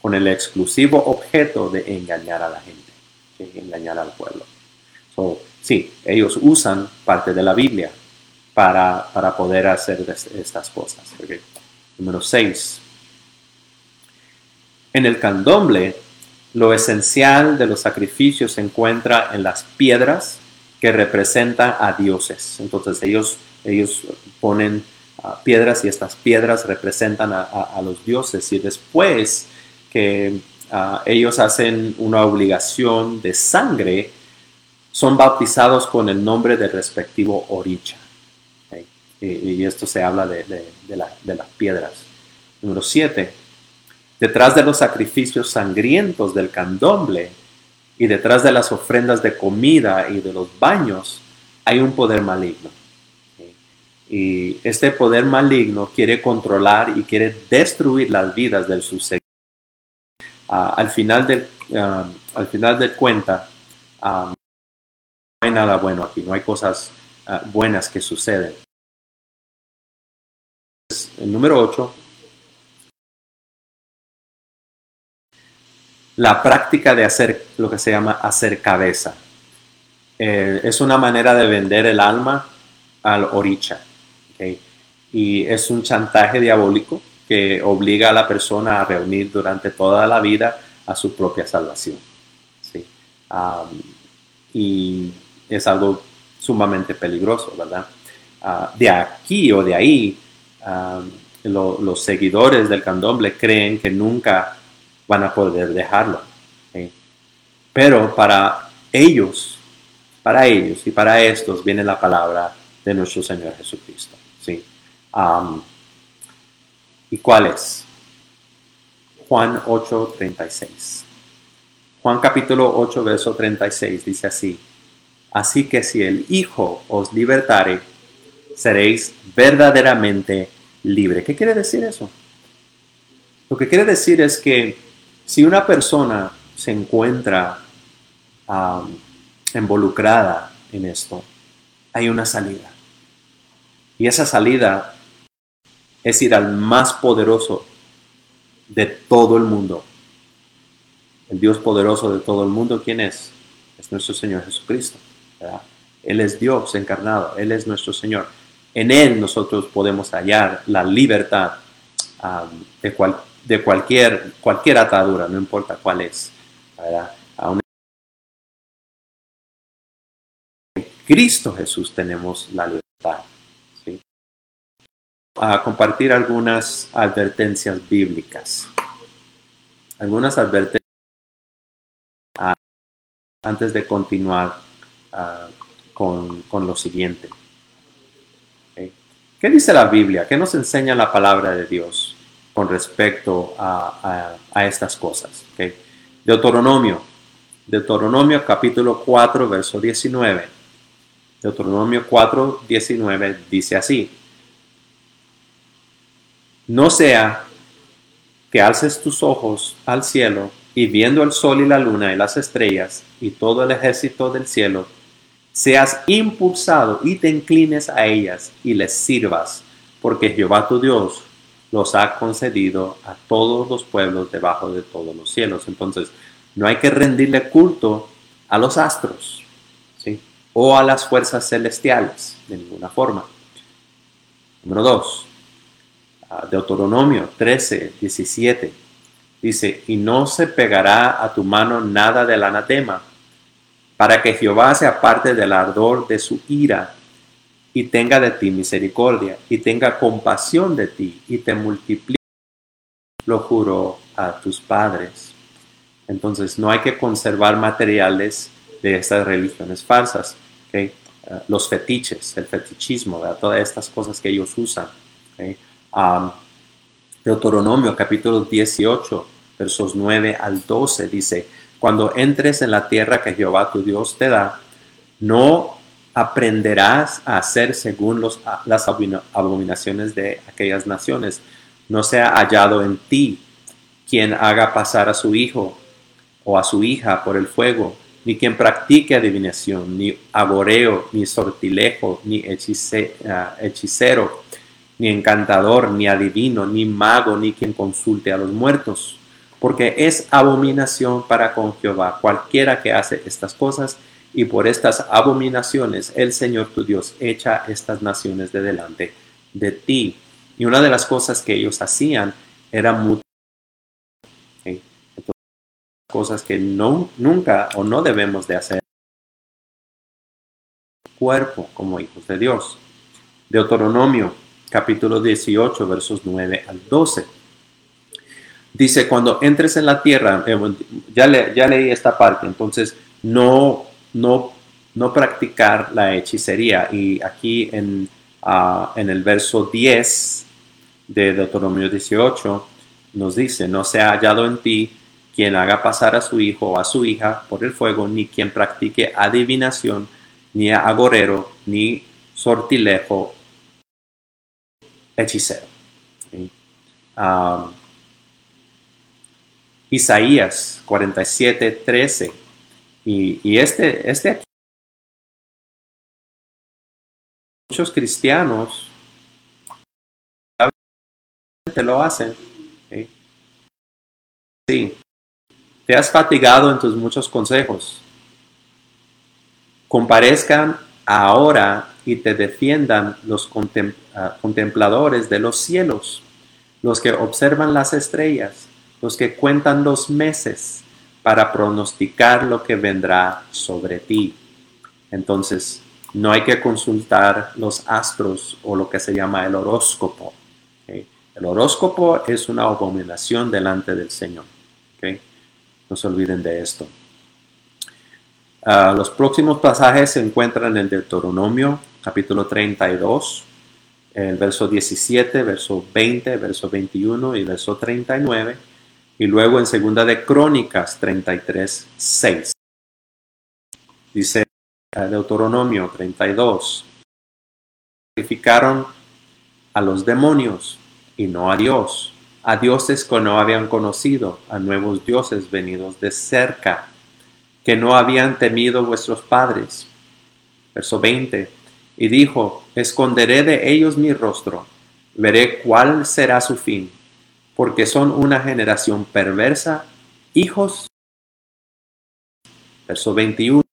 con el exclusivo objeto de engañar a la gente, engañar al pueblo. Sí, ellos usan parte de la Biblia para, poder hacer estas cosas. Número 6. En el candomble, lo esencial de los sacrificios se encuentra en las piedras que representan a dioses. Entonces ellos, ellos ponen ah, piedras y estas piedras representan a, los dioses. Y después que ah, ellos hacen una obligación de sangre, son bautizados con el nombre del respectivo oricha. Y, esto se habla de, las piedras. Número 7. Detrás de los sacrificios sangrientos del candomble y detrás de las ofrendas de comida y de los baños hay un poder maligno. Y este poder maligno quiere controlar y quiere destruir las vidas del sucedido. Ah, al, final del, ah, al final de cuenta, ah, hay nada bueno aquí, no hay cosas ah, buenas que suceden. El número 8. La práctica de hacer lo que se llama hacer cabeza. Eh, es una manera de vender el alma al oricha. Y es un chantaje diabólico que obliga a la persona a reunir durante toda la vida a su propia salvación. y es algo sumamente peligroso, ¿verdad? Ah, de aquí o de ahí, ah, los seguidores del candomble creen que nunca van a poder dejarlo. Pero para ellos, para ellos y para estos viene la palabra de nuestro Señor Jesucristo. ¿sí? ¿Y cuál es? Juan 8:36. Juan capítulo 8, verso 36 dice así. Así que si el Hijo os libertare, seréis verdaderamente libre. ¿Qué quiere decir eso? Lo que quiere decir es que si una persona se encuentra involucrada en esto, hay una salida. Y esa salida es ir al más poderoso de todo el mundo. El Dios poderoso de todo el mundo, ¿quién es? Es nuestro Señor Jesucristo. Él es Dios encarnado, Él es nuestro Señor. En Él nosotros podemos hallar la libertad de, de, cualquier, cualquier atadura, no importa cuál es. En Cristo Jesús tenemos la libertad. A compartir algunas advertencias bíblicas. Algunas advertencias antes de continuar Ah, con, lo siguiente. ¿Qué dice la Biblia? ¿Qué nos enseña la palabra de Dios con respecto a, estas cosas? Deuteronomio. Deuteronomio capítulo 4, verso 19. Deuteronomio 4, 19 dice así. No sea que alces tus ojos al cielo y viendo el sol y la luna y las estrellas y todo el ejército del cielo, seas impulsado y te inclines a ellas y les sirvas, porque Jehová tu Dios los ha concedido a todos los pueblos debajo de todos los cielos. Entonces, no hay que rendirle culto a los astros ¿sí? o a las fuerzas celestiales de ninguna forma. Número 2. Deuteronomio 13, 17. Dice, y no se pegará a tu mano nada del anatema, para que Jehová se aparte del ardor de su ira y tenga de ti misericordia y tenga compasión de ti y te multiplique. Lo juro a tus padres. Entonces no hay que conservar materiales de estas religiones falsas. Uh, los fetiches, el fetichismo, todas estas cosas que ellos usan. Deuteronomio capítulo 18, versos 9 al 12 dice, cuando entres en la tierra que Jehová tu Dios te da, no aprenderás a hacer según los, las abominaciones de aquellas naciones. No sea hallado en ti quien haga pasar a su hijo o a su hija por el fuego, ni quien practique adivinación, ni agoreo, ni sortilejo, ni ah, hechicero, ni encantador, ni adivino, ni mago, ni quien consulte a los muertos, porque es abominación para con Jehová cualquiera que hace estas cosas, y por estas abominaciones el Señor tu Dios echa estas naciones de delante de ti. Y una de las cosas que ellos hacían era mutar cosas que no, nunca o no debemos de hacer cuerpo como hijos de Dios. Deuteronomio capítulo 18 versos 9 al 12. Dice, cuando entres en la tierra, eh, ya, ya leí esta parte, entonces no, no, no practicar la hechicería. Y aquí en, uh, en el verso 10 de Deuteronomio 18 nos dice, no se ha hallado en ti quien haga pasar a su hijo o a su hija por el fuego, ni quien practique adivinación, ni agorero, ni sortilejo, hechicero. Isaías 47, 13. Y, este, este aquí, muchos cristianos lo hacen. Sí, te has fatigado en tus muchos consejos. Comparezcan ahora y te defiendan los ah, contempladores de los cielos, los que observan las estrellas, los que cuentan los meses para pronosticar lo que vendrá sobre ti. Entonces, no hay que consultar los astros o lo que se llama el horóscopo. El horóscopo es una abominación delante del Señor. No se olviden de esto. Ah, los próximos pasajes se encuentran en el Deuteronomio, capítulo 32, el verso 17, verso 20, verso 21 y verso 39, y luego en segunda de Crónicas 33, 6. Dice Deuteronomio 32, sacrificaron a los demonios y no a Dios a dioses que no habían conocido, a nuevos dioses venidos de cerca, que no habían temido vuestros padres. Verso 20. Y dijo, esconderé de ellos mi rostro, veré cuál será su fin, porque son una generación perversa, hijos. Verso 21.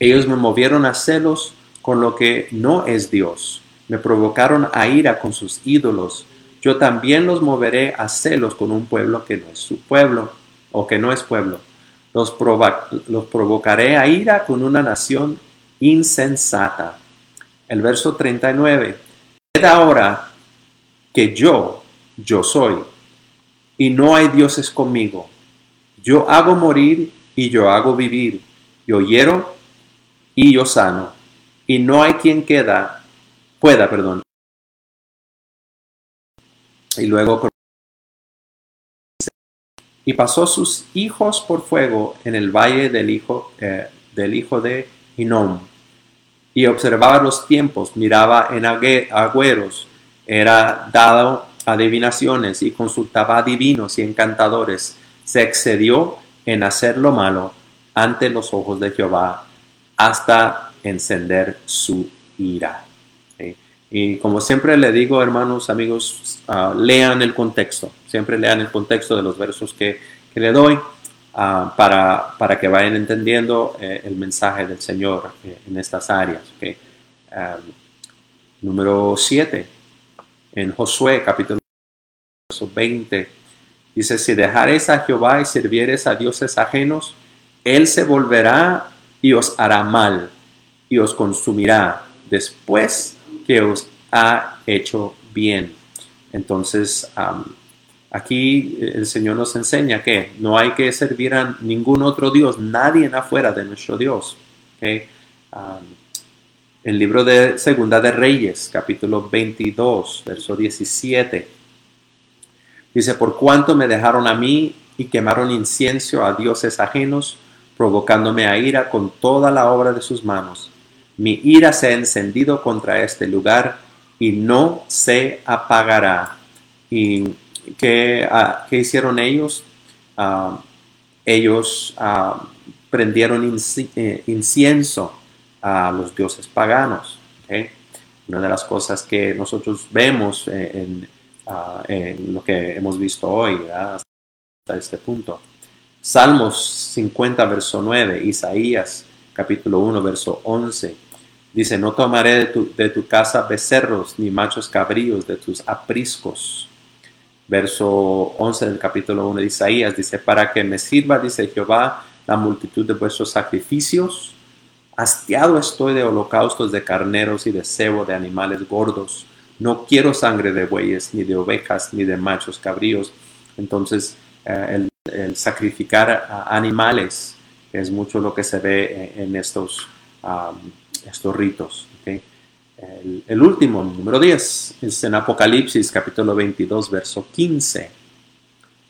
Ellos me movieron a celos con lo que no es Dios, me provocaron a ira con sus ídolos, yo también los moveré a celos con un pueblo que no es su pueblo o que no es pueblo. Los, los provocaré a ira con una nación insensata. El verso 39. Ved ahora que yo, yo soy, y no hay dioses conmigo. Yo hago morir y yo hago vivir. Yo hiero y yo sano. Y no hay quien queda, pueda, perdón, y luego y pasó sus hijos por fuego en el valle del hijo, eh, del hijo de Inom. Y observaba los tiempos, miraba en agüeros, era dado adivinaciones y consultaba a divinos y encantadores. se excedió en hacer lo malo ante los ojos de Jehová hasta encender su ira. Y como siempre le digo, hermanos, amigos, ah, lean el contexto. Siempre lean el contexto de los versos que, que le doy ah, para, para, que vayan entendiendo eh, el mensaje del Señor eh, en estas áreas. número 7, en Josué capítulo 20, dice, si dejares a Jehová y sirvieres a dioses ajenos, Él se volverá y os hará mal y os consumirá después que os ha hecho bien. Entonces, aquí el Señor nos enseña que no hay que servir a ningún otro Dios, nadie afuera de nuestro Dios. el libro de Segunda de Reyes, capítulo 22, verso 17, dice, por cuanto me dejaron a mí y quemaron incienso a dioses ajenos, provocándome a ira con toda la obra de sus manos mi ira se ha encendido contra este lugar y no se apagará. ¿Y qué, ah, hicieron ellos? Ah, ellos ah, prendieron eh, incienso a los dioses paganos. Una de las cosas que nosotros vemos en, lo que hemos visto hoy hasta este punto. Salmos 50, verso 9, Isaías capítulo 1, verso 11. Dice, no tomaré de tu, casa becerros ni machos cabríos de tus apriscos. Verso 11 del capítulo 1 de Isaías dice, para que me sirva, dice Jehová, la multitud de vuestros sacrificios. Hastiado estoy de holocaustos de carneros y de cebo de animales gordos. No quiero sangre de bueyes, ni de ovejas, ni de machos cabríos. Entonces, eh, el, sacrificar a animales es mucho lo que se ve en, estos estos ritos. El, último, número 10, es en Apocalipsis capítulo 22, verso 15.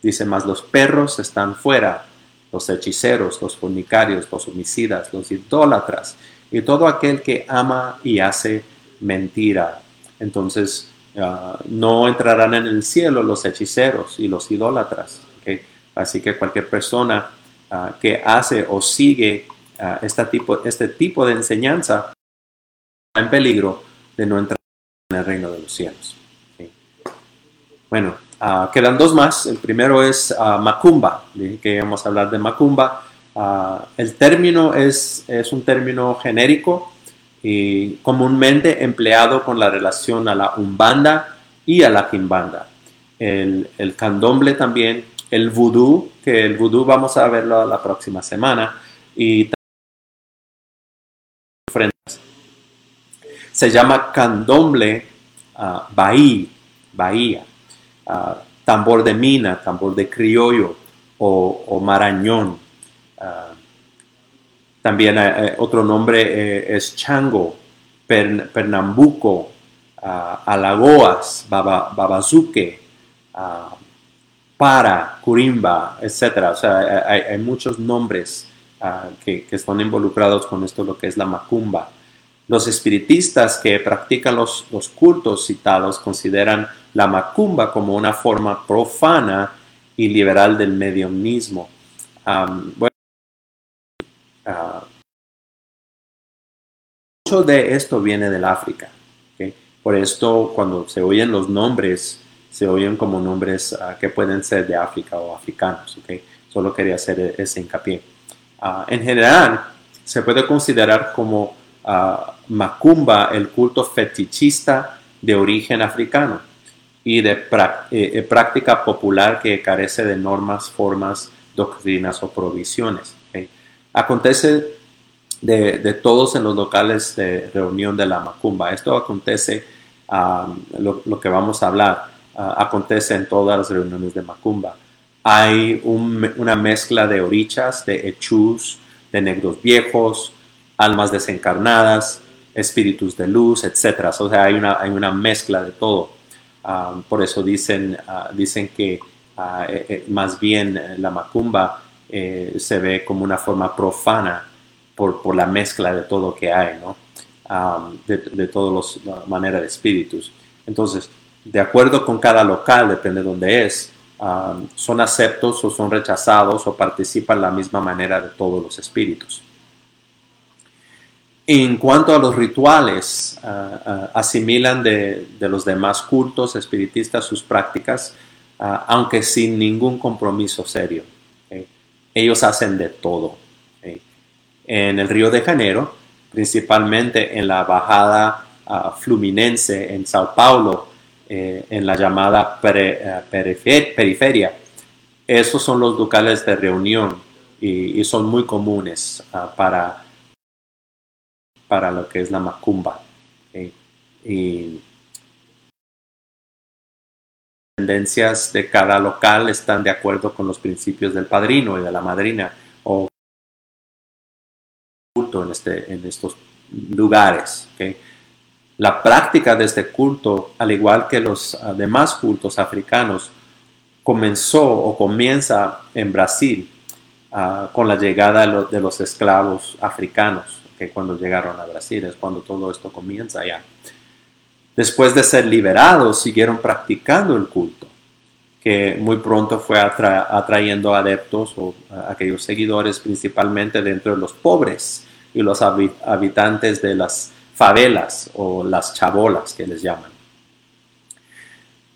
Dice, más los perros están fuera, los hechiceros, los fornicarios, los homicidas, los idólatras y todo aquel que ama y hace mentira. Entonces, ah, no entrarán en el cielo los hechiceros y los idólatras. Así que cualquier persona ah, que hace o sigue este, tipo, este tipo de enseñanza en peligro de no entrar en el reino de los cielos. Bueno, ah, quedan dos más. El primero es Macumba. Que íbamos a hablar de Macumba. Ah, el término es un término genérico y comúnmente empleado con la relación a la umbanda y a la quimbanda. El, el candomble también, el vudú, que el vudú vamos a verlo la próxima semana, y se llama candomble uh, bahía, ah, tambor de mina, tambor de criollo o, marañón. Ah, también eh, eh, otro nombre eh, es chango, pernambuco, alagoas, baba, babazuque, para, curimba, etc. O sea, hay, muchos nombres que, que, están involucrados con esto, lo que es la macumba. Los espiritistas que practican los, los cultos citados consideran la macumba como una forma profana y liberal del mediumismo. bueno, ah, mucho de esto viene del África. Por esto, cuando se oyen los nombres, se oyen como nombres ah, que pueden ser de África o africanos. Solo quería hacer ese hincapié. Ah, en general, se puede considerar como macumba el culto fetichista de origen africano y de eh, eh, práctica popular que carece de normas, formas, doctrinas o provisiones. Acontece de, todos en los locales de reunión de la macumba. Esto acontece, lo, que vamos a hablar, acontece en todas las reuniones de macumba. Hay una mezcla de orichas, de hechús, de negros viejos, almas desencarnadas, espíritus de luz, etc. O sea, hay una, hay una mezcla de todo. Ah, por eso dicen, ah, dicen que ah, eh, eh, más bien la macumba eh, se ve como una forma profana por, por, la mezcla de todo que hay, ¿no? de, de todas las maneras de espíritus. Entonces, de acuerdo con cada local, depende de dónde es, son aceptos o son rechazados o participan de la misma manera de todos los espíritus. En cuanto a los rituales, uh, uh, asimilan de, de, los demás cultos espiritistas sus prácticas, uh, aunque sin ningún compromiso serio. Ellos hacen de todo. En el Río de Janeiro, principalmente en la bajada fluminense en Sao Paulo, eh, en la llamada perifer periferia. Esos son los locales de reunión y, son muy comunes uh, para, para lo que es la macumba. Y tendencias de cada local están de acuerdo con los principios del padrino y de la madrina o culto en, este, en estos lugares. La práctica de este culto, al igual que los demás cultos africanos, comenzó o comienza en Brasil uh, con la llegada de, los esclavos africanos, que cuando llegaron a Brasil es cuando todo esto comienza ya. Después de ser liberados, siguieron practicando el culto, que muy pronto fue atra atrayendo adeptos o aquellos seguidores principalmente dentro de los pobres y los habitantes de las favelas o las chabolas que les llaman.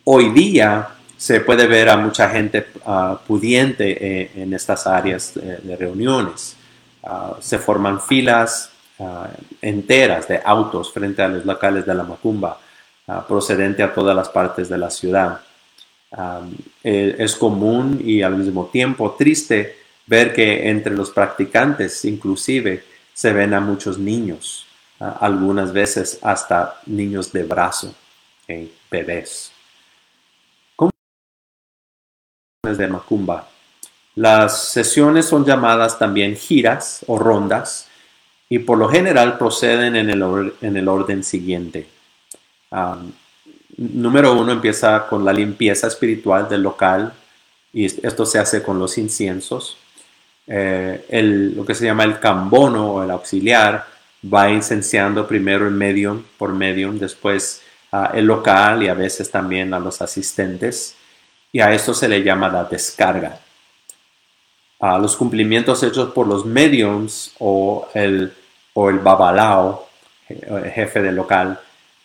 Hoy día se puede ver a mucha gente uh, pudiente eh, en estas áreas de, de reuniones. Uh, se forman filas uh, enteras de autos frente a los locales de la Macumba, procedente a todas las partes de la ciudad. Eh, es común y al mismo tiempo triste ver que entre los practicantes inclusive se ven a muchos niños algunas veces hasta niños de brazo, okay, bebés. ¿Cómo de Macumba? Las sesiones son llamadas también giras o rondas y por lo general proceden en el, en el orden siguiente. Um, número uno empieza con la limpieza espiritual del local y esto se hace con los inciensos. Eh, el, lo que se llama el cambono o el auxiliar va incenciando primero el medium por medium, después uh, el local y a veces también a los asistentes. Y a esto se le llama la descarga. A los cumplimientos hechos por los mediums o el, o el babalao, jefe del local,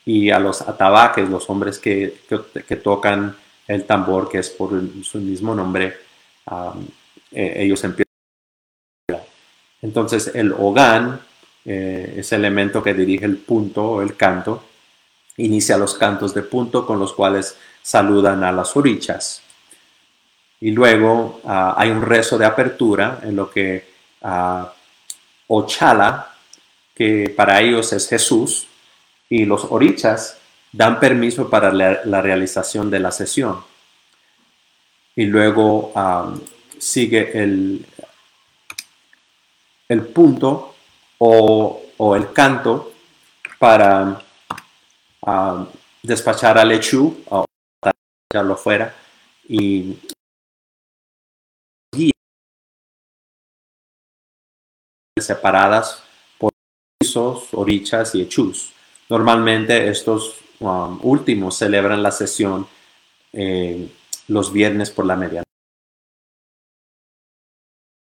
y a los atabaques, los hombres que, que, tocan el tambor, que es por su mismo nombre, um, ellos empiezan. Entonces el hogan eh, ese elemento que dirige el punto o el canto, inicia los cantos de punto con los cuales saludan a las orichas. Y luego uh, hay un rezo de apertura en lo que uh, Ochala, que para ellos es Jesús, y los orichas dan permiso para la, realización de la sesión. Y luego sigue el, el punto o, o el canto para despachar al lechú o echarlo fuera y separadas por pisos, orichas y hechús. Normalmente estos um, últimos celebran la sesión eh, los viernes por la medianoche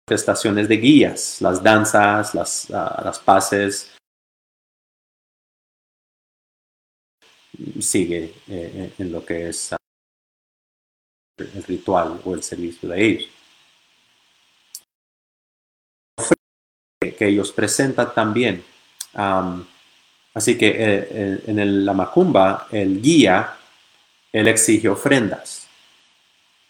manifestaciones de guías, las danzas, las, las pases. Sigue eh, en lo que es uh, el ritual o el servicio de ellos. Que ellos presentan también. Um, así que eh, en el, la macumba, el guía, él exige ofrendas.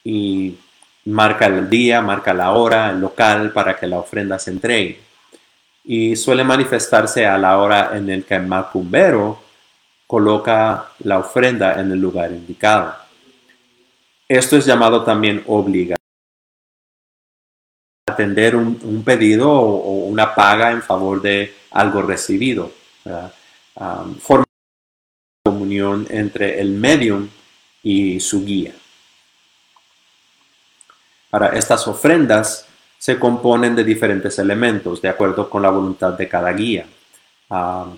Y marca el día, marca la hora, el local para que la ofrenda se entregue. Y suele manifestarse a la hora en el que el macumbero coloca la ofrenda en el lugar indicado. Esto es llamado también obligar. Atender un, pedido o, o, una paga en favor de algo recibido. Um, forma comunión entre el medium y su guía. Ahora, estas ofrendas se componen de diferentes elementos de acuerdo con la voluntad de cada guía. Uh,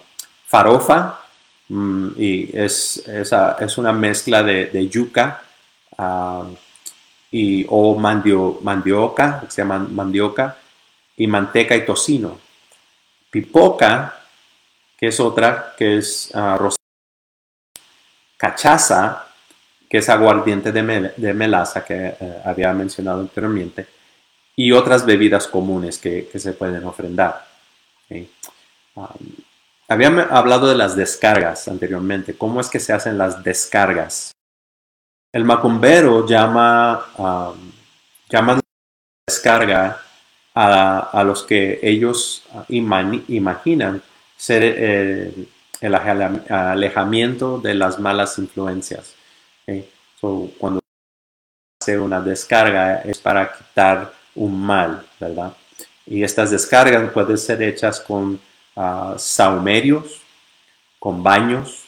farofa mm, y es, esa, es, una mezcla de, de yuca, uh, y, o mandio, mandioca, se llama mandioca, y manteca y tocino. Pipoca, que es otra, que es uh, cachaza, que es aguardiente de, melaza, que eh, había mencionado anteriormente, y otras bebidas comunes que, se pueden ofrendar. Había hablado de las descargas anteriormente. ¿Cómo es que se hacen las descargas? El macumbero llama, llama descarga a, los que ellos imaginan ser eh, el alejamiento de las malas influencias. cuando hace una descarga es para quitar un mal, ¿verdad? Y estas descargas pueden ser hechas con uh, saumerios, con baños,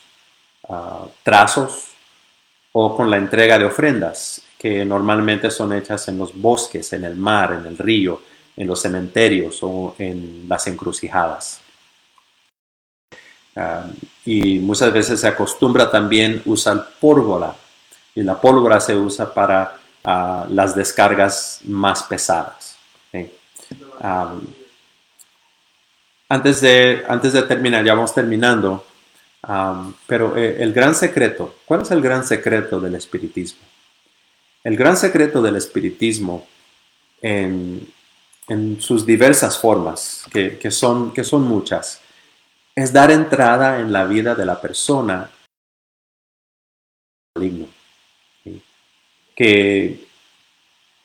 trazos o con la entrega de ofrendas, que normalmente son hechas en los bosques, en el mar, en el río, en los cementerios o en las encrucijadas. Y muchas veces se acostumbra también usar pólvora, y la pólvora se usa para las descargas más pesadas antes de, antes de terminar, ya vamos terminando, pero eh, el gran secreto, ¿cuál es el gran secreto del espiritismo? El gran secreto del espiritismo en, en sus diversas formas, que, que, son, que son muchas, es dar entrada en la vida de la persona que,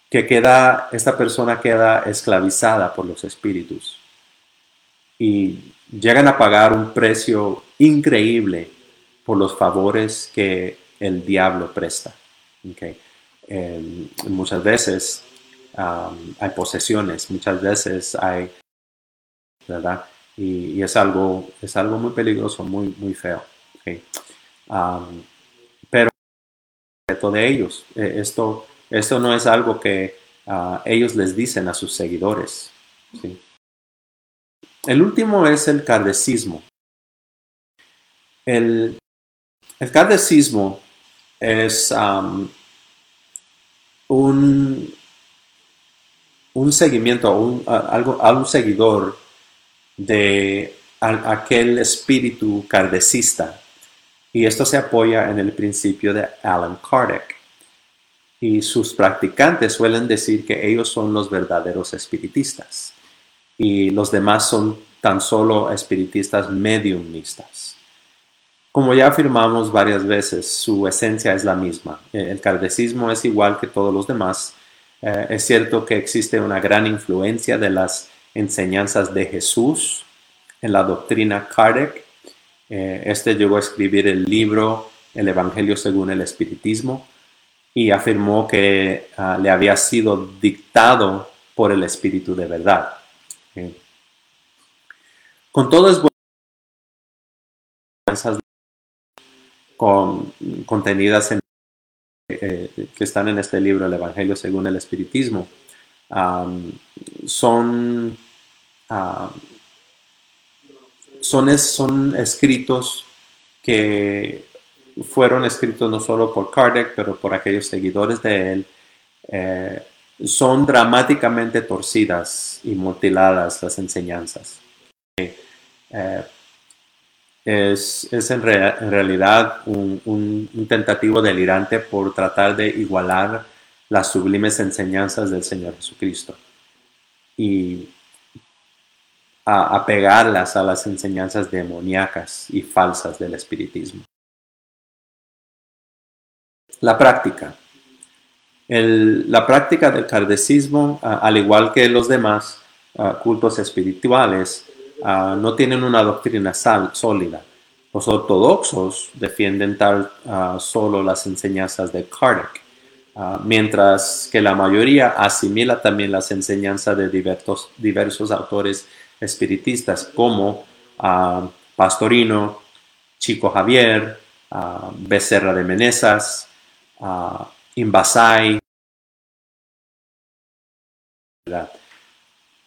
que queda, esta persona queda esclavizada por los espíritus y llegan a pagar un precio increíble por los favores que el diablo presta. Em, muchas veces hay posesiones, muchas veces hay, ¿verdad? Y, es, algo, es algo muy peligroso, muy, muy feo. pero de ellos, e, esto, esto no es algo que ah, ellos les dicen a sus seguidores. ¿sí? El último es el cardecismo. El, el cardecismo es um, un, un seguimiento, un, algo, a un seguidor de aquel espíritu cardecista. Y esto se apoya en el principio de Alan Kardec. Y sus practicantes suelen decir que ellos son los verdaderos espiritistas y los demás son tan solo espiritistas mediumistas. Como ya afirmamos varias veces, su esencia es la misma. Eh, el kardecismo es igual que todos los demás. Eh, es cierto que existe una gran influencia de las enseñanzas de Jesús en la doctrina Kardec. Eh, este llegó a escribir el libro El Evangelio según el Espiritismo y afirmó que ah, le había sido dictado por el Espíritu de verdad. Con todas con, contenidas en, eh, que están en este libro, el Evangelio según el Espiritismo, son, son, son escritos que fueron escritos no solo por Kardec, pero por aquellos seguidores de él. Eh, son dramáticamente torcidas y mutiladas las enseñanzas. Eh, es, en, realidad un, tentativo delirante por tratar de igualar las sublimes enseñanzas del Señor Jesucristo y a, a las enseñanzas demoníacas y falsas del espiritismo. La práctica la práctica del kardecismo, al igual que los demás cultos espirituales, no tienen una doctrina sólida. Los ortodoxos defienden tal solo las enseñanzas de Kardec, mientras que la mayoría asimila también las enseñanzas de diversos, diversos autores espiritistas como Pastorino, Chico Javier, Becerra de Menesas, Invasai.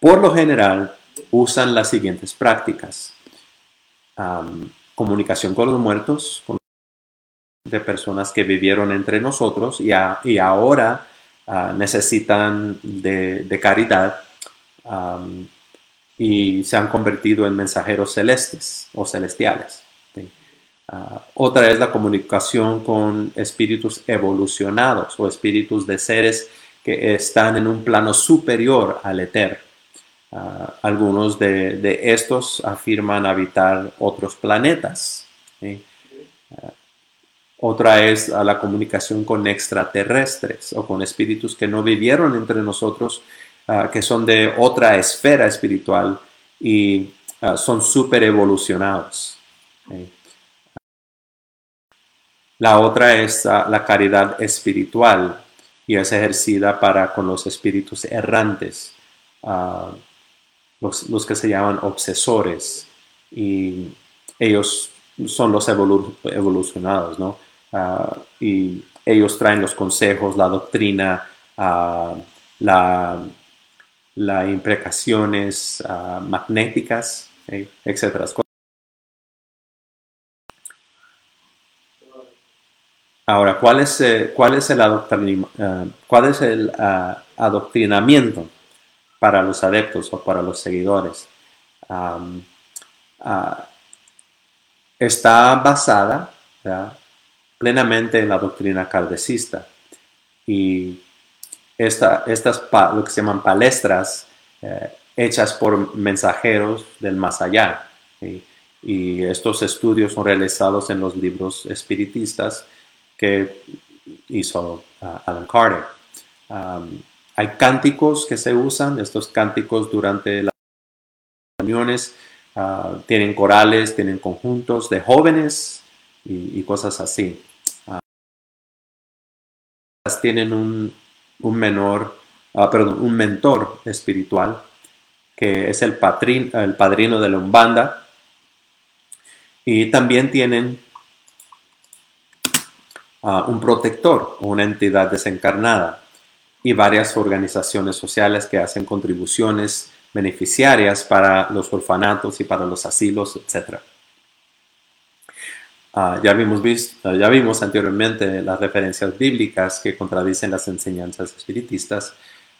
Por lo general, usan las siguientes prácticas. comunicación con los muertos, de personas que vivieron entre nosotros y ahora necesitan de, caridad y se han convertido en mensajeros celestes o celestiales. otra es la comunicación con espíritus evolucionados o espíritus de seres que están en un plano superior al eterno. Ah, algunos de, estos afirman habitar otros planetas. Ah, otra es la comunicación con extraterrestres o con espíritus que no vivieron entre nosotros, ah, que son de otra esfera espiritual y son súper evolucionados. La otra es la caridad espiritual y es ejercida para con los espíritus errantes los, que se llaman obsesores, y ellos son los evolucionados, ¿no? Ah, y ellos traen los consejos, la doctrina, la, la, imprecaciones ah, magnéticas, etc. etcétera. Ahora, ¿cuál es, eh, cuál es el, cuál es el adoctrinamiento? para los adeptos o para los seguidores. Ah, está basada plenamente en la doctrina caldecista y esta, estas lo que se llaman palestras eh, hechas por mensajeros del más allá. Y estos estudios son realizados en los libros espiritistas que hizo ah, Alan Carter. Hay cánticos que se usan, estos cánticos durante las reuniones ah, tienen corales, tienen conjuntos de jóvenes y, cosas así. Uh, tienen un, menor, ah, perdón, un mentor espiritual que es el, padrino de la Umbanda. Y también tienen un protector, una entidad desencarnada y varias organizaciones sociales que hacen contribuciones beneficiarias para los orfanatos y para los asilos, etc. Ah, ya, vimos visto, ya vimos anteriormente las referencias bíblicas que contradicen las enseñanzas espiritistas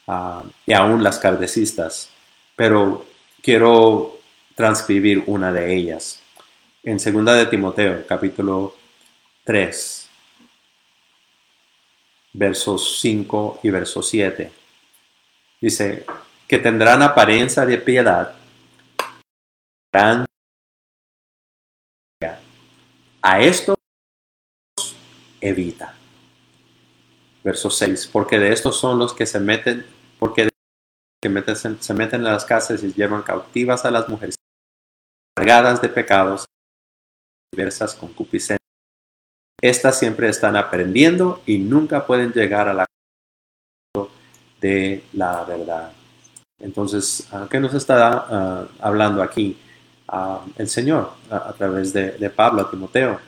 uh, y aún las cardecistas, pero quiero transcribir una de ellas. En 2 de Timoteo, capítulo 3, versos 5 y verso 7. Dice, que tendrán apariencia de piedad, a esto evita. Verso 6, porque de estos son los que se meten, porque que se meten en las casas y llevan cautivas a las mujeres cargadas de pecados, diversas concupiscencias estas siempre están aprendiendo y nunca pueden llegar a la de la verdad. Entonces, ¿qué nos está ah, hablando aquí ah, el Señor a, través de, Pablo a Timoteo?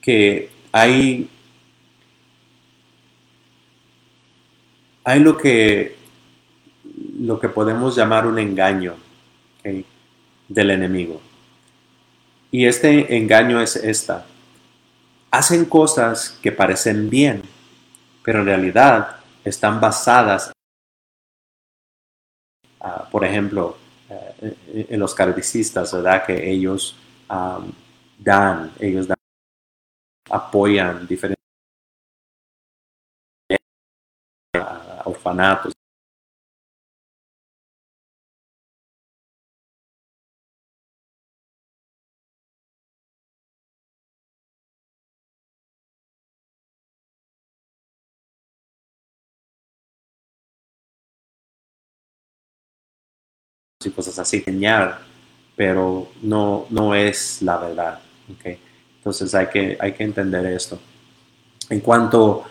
Que hay, hay lo, que, lo que podemos llamar un engaño del enemigo. Y este engaño es esta hacen cosas que parecen bien, pero en realidad están basadas, uh, por ejemplo, en los cardicistas, ¿verdad? Que ellos dan, ellos dan, apoyan diferentes uh, orfanatos, cosas así, enseñar, pero no, no es la verdad. ¿okay? Entonces hay que, hay que entender esto. En cuanto,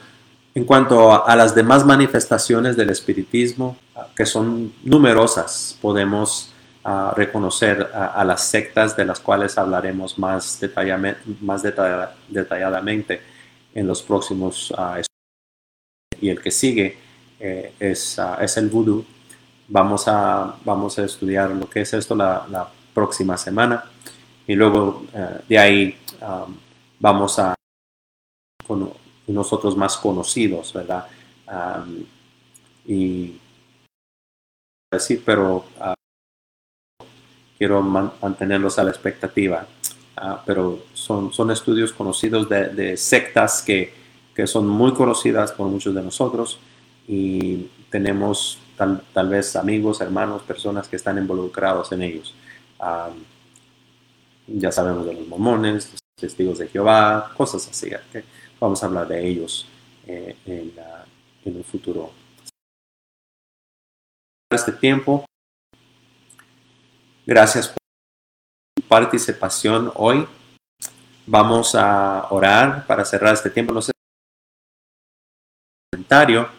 en cuanto a las demás manifestaciones del espiritismo, que son numerosas, podemos uh, reconocer a, las sectas de las cuales hablaremos más, detallamente, más detalladamente en los próximos uh, y el que sigue eh, es, uh, es el vudú Vamos a, vamos a estudiar lo que es esto la, próxima semana y luego eh, de ahí um, vamos a con nosotros más conocidos, ¿verdad? Um, y decir, pero ah, quiero mantenerlos a la expectativa. Ah, pero son, son estudios conocidos de, sectas que, que, son muy conocidas por muchos de nosotros y tenemos tal, tal vez amigos, hermanos, personas que están involucrados en ellos. Ya sabemos de los mormones, los testigos de Jehová, cosas así. Vamos a hablar de ellos eh, en, en un futuro. Este tiempo, gracias por participación hoy. Vamos a orar para cerrar este tiempo. No sé comentario.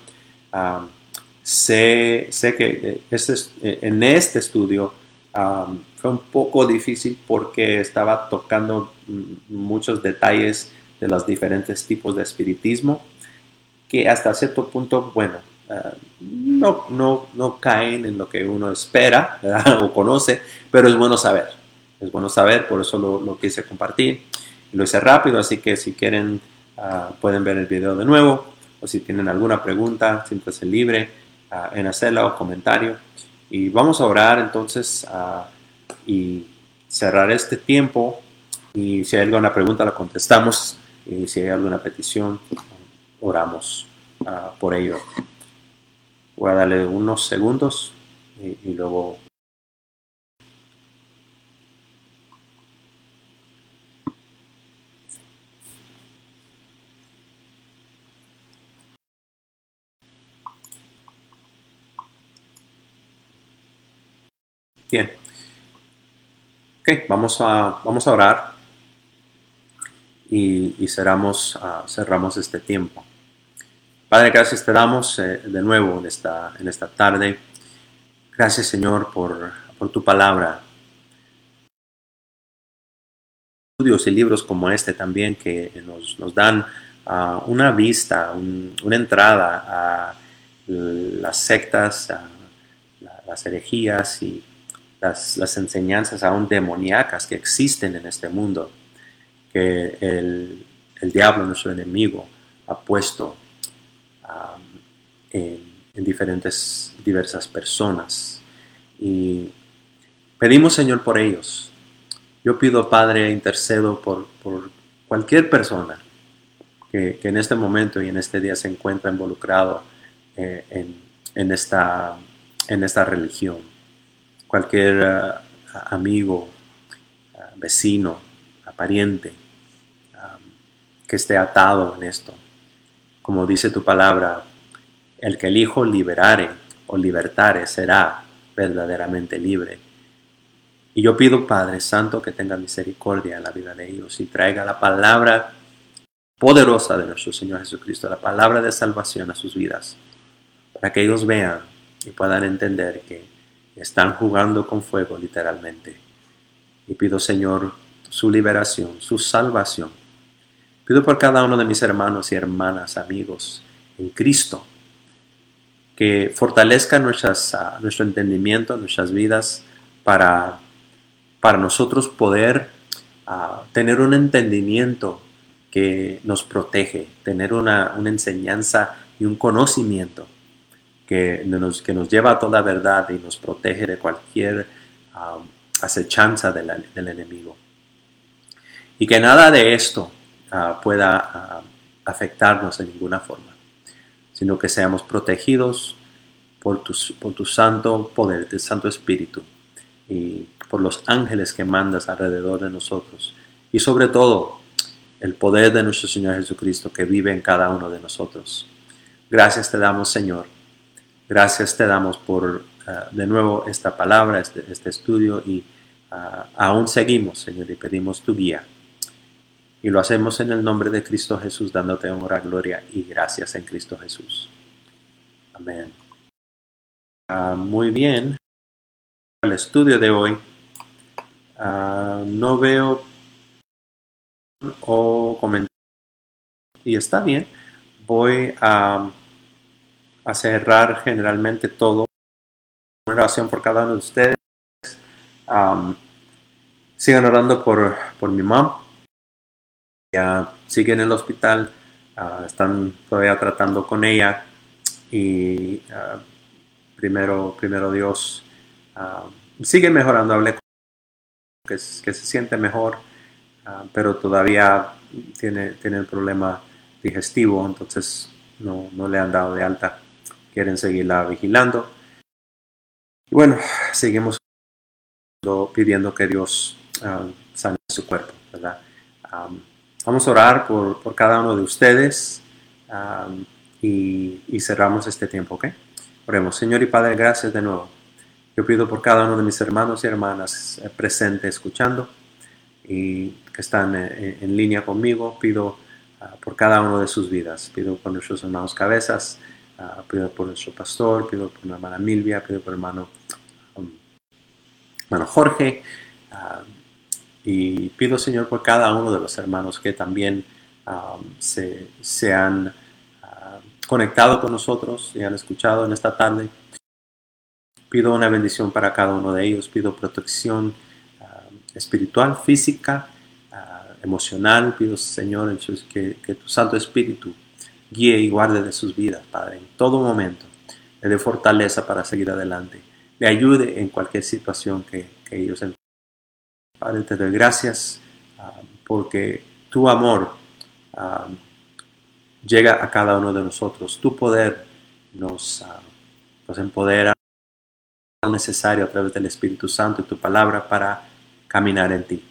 Sé, sé, que eh, este, eh, en este estudio fue un poco difícil porque estaba tocando muchos detalles de los diferentes tipos de espiritismo que hasta cierto punto, bueno, ah, no, no, no caen en lo que uno espera <laughs> o conoce, pero es bueno saber es bueno saber, por eso lo, quise compartir. Lo hice rápido, así que si quieren ah, pueden ver el video de nuevo o si tienen alguna pregunta, siéntanse libre en hacerla o comentario. Y vamos a orar entonces y cerrar este tiempo y si hay alguna pregunta la contestamos y si hay alguna petición oramos por ello. Voy a darle unos segundos y luego Bien. Ok, vamos a, vamos a orar y, cerramos, ah, cerramos este tiempo. Padre, gracias te damos eh, de nuevo en esta, en esta tarde. Gracias Señor por, por tu palabra. Estudios y libros como este también que nos, nos dan ah, una vista, una entrada a las sectas, a las herejías y las, enseñanzas aún demoníacas que existen en este mundo, que el, diablo, nuestro enemigo, ha puesto en, diferentes, diversas personas. Y pedimos, Señor, por ellos. Yo pido, Padre, intercedo por, cualquier persona que, en este momento y en este día se encuentra involucrado eh, en, esta, en esta religión cualquier eh, amigo, eh, vecino, pariente que esté atado en esto. Como dice tu palabra, el que el Hijo liberare o libertare será verdaderamente libre. Y yo pido, Padre Santo, que tenga misericordia en la vida de ellos y traiga la palabra poderosa de nuestro Señor Jesucristo, la palabra de salvación a sus vidas, para que ellos vean y puedan entender que están jugando con fuego literalmente. Y pido, Señor, su liberación, su salvación. Pido por cada uno de mis hermanos y hermanas, amigos en Cristo, que fortalezca ah, nuestro entendimiento, nuestras vidas, para, para nosotros poder ah, tener un entendimiento que nos protege, tener una, una enseñanza y un conocimiento que nos, que nos lleva a toda verdad y nos protege de cualquier um, acechanza del, enemigo. Y que nada de esto uh, pueda uh, afectarnos en ninguna forma, sino que seamos protegidos por tu, por tu santo poder, tu santo espíritu y por los ángeles que mandas alrededor de nosotros. Y sobre todo, el poder de nuestro Señor Jesucristo que vive en cada uno de nosotros. Gracias te damos, Señor Gracias te damos por ah, de nuevo esta palabra, este, este estudio y ah, aún seguimos, Señor, y pedimos tu guía. Y lo hacemos en el nombre de Cristo Jesús, dándote honra, gloria y gracias en Cristo Jesús. Amén. Ah, muy bien. El estudio de hoy. no veo o comentarios. Y está bien. Voy a a cerrar generalmente todo. Una oración por cada uno de ustedes. sigan orando por, por mi mamá. Ya sigue en el hospital. Ah, están todavía tratando con ella. y ah, primero, primero Dios ah, sigue mejorando. Hablé con que, que se siente mejor, pero todavía tiene, tiene el problema digestivo, entonces no, no le han dado de alta. Quieren seguirla vigilando. Y bueno, seguimos pidiendo que Dios sane su cuerpo, ¿verdad? vamos a orar por, cada uno de ustedes y, y, cerramos este tiempo, ¿ok? Oremos. Señor y Padre, gracias de nuevo. Yo pido por cada uno de mis hermanos y hermanas eh, presentes escuchando y que están eh, en, línea conmigo. Pido ah, por cada uno de sus vidas. Pido por nuestros hermanos cabezas. Ah, pido por nuestro pastor. Pido por la hermana Milvia. Pido por hermano, um, hermano Jorge. Ah, y pido, Señor, por cada uno de los hermanos que también se, se, han conectado con nosotros y han escuchado en esta tarde. Pido una bendición para cada uno de ellos. Pido protección espiritual, física, emocional. Pido, Señor, que, que tu Santo Espíritu guíe y guarde de sus vidas, Padre, en todo momento. Le dé fortaleza para seguir adelante. Le ayude en cualquier situación que, que ellos enfrenten Padre, te doy gracias ah, porque tu amor ah, llega a cada uno de nosotros. Tu poder nos, uh, nos empodera necesario a través del Espíritu Santo y tu palabra para caminar en ti.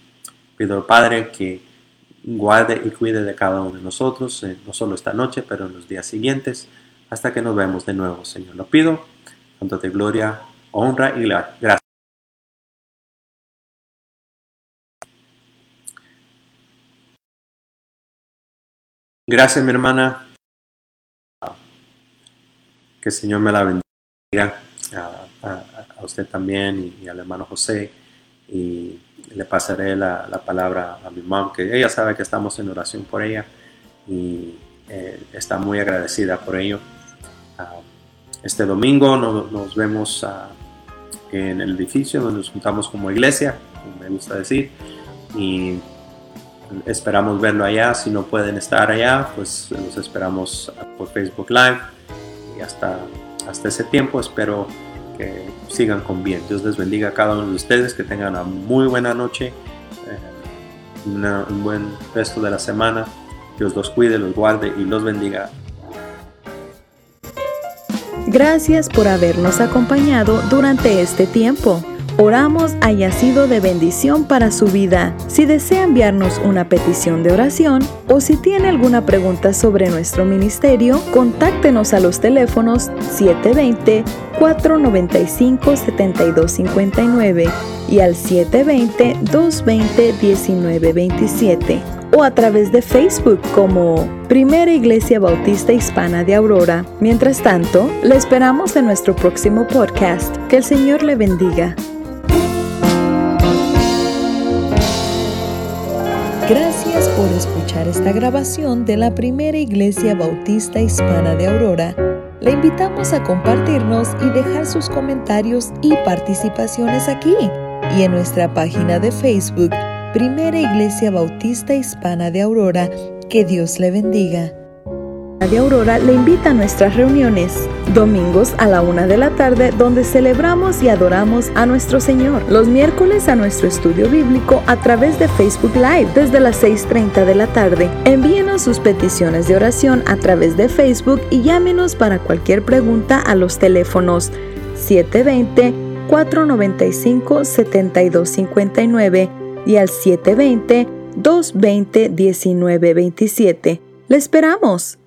Pido, Padre, que guarde y cuide de cada uno de nosotros, eh, no solo esta noche, pero en los días siguientes, hasta que nos vemos de nuevo, Señor. Lo pido, de gloria, honra y gracia. Gracias, mi hermana. Que el Señor me la bendiga. A, usted también y, al hermano José. Y le pasaré la, palabra a mi mamá, que ella sabe que estamos en oración por ella y eh, está muy agradecida por ello. Ah, este domingo nos vemos ah, en el edificio donde nos juntamos como iglesia, me gusta decir. Y esperamos verlo allá. Si no pueden estar allá, pues los esperamos por Facebook Live. Y hasta, hasta ese tiempo espero que sigan con bien. Dios les bendiga a cada uno de ustedes, que tengan una muy buena noche, eh, un buen resto de la semana. Dios los cuide, los guarde y los bendiga. Gracias por habernos acompañado durante este tiempo. Oramos haya sido de bendición para su vida. Si desea enviarnos una petición de oración o si tiene alguna pregunta sobre nuestro ministerio, contáctenos a los teléfonos 720-495-7259 y al 720-220-1927 o a través de Facebook como Primera Iglesia Bautista Hispana de Aurora. Mientras tanto, le esperamos en nuestro próximo podcast. Que el Señor le bendiga. Gracias por escuchar esta grabación de la primera iglesia bautista hispana de Aurora. Le invitamos a compartirnos y dejar sus comentarios y participaciones aquí y en nuestra página de Facebook, Primera Iglesia Bautista Hispana de Aurora. Que Dios le bendiga de Aurora le invita a nuestras reuniones, domingos a la una de la tarde, donde celebramos y adoramos a nuestro Señor. Los miércoles a nuestro estudio bíblico a través de Facebook Live desde las 6.30 de la tarde. Envíenos sus peticiones de oración a través de Facebook y llámenos para cualquier pregunta a los teléfonos 720 495 7259 y al 720 220 1927. Le esperamos.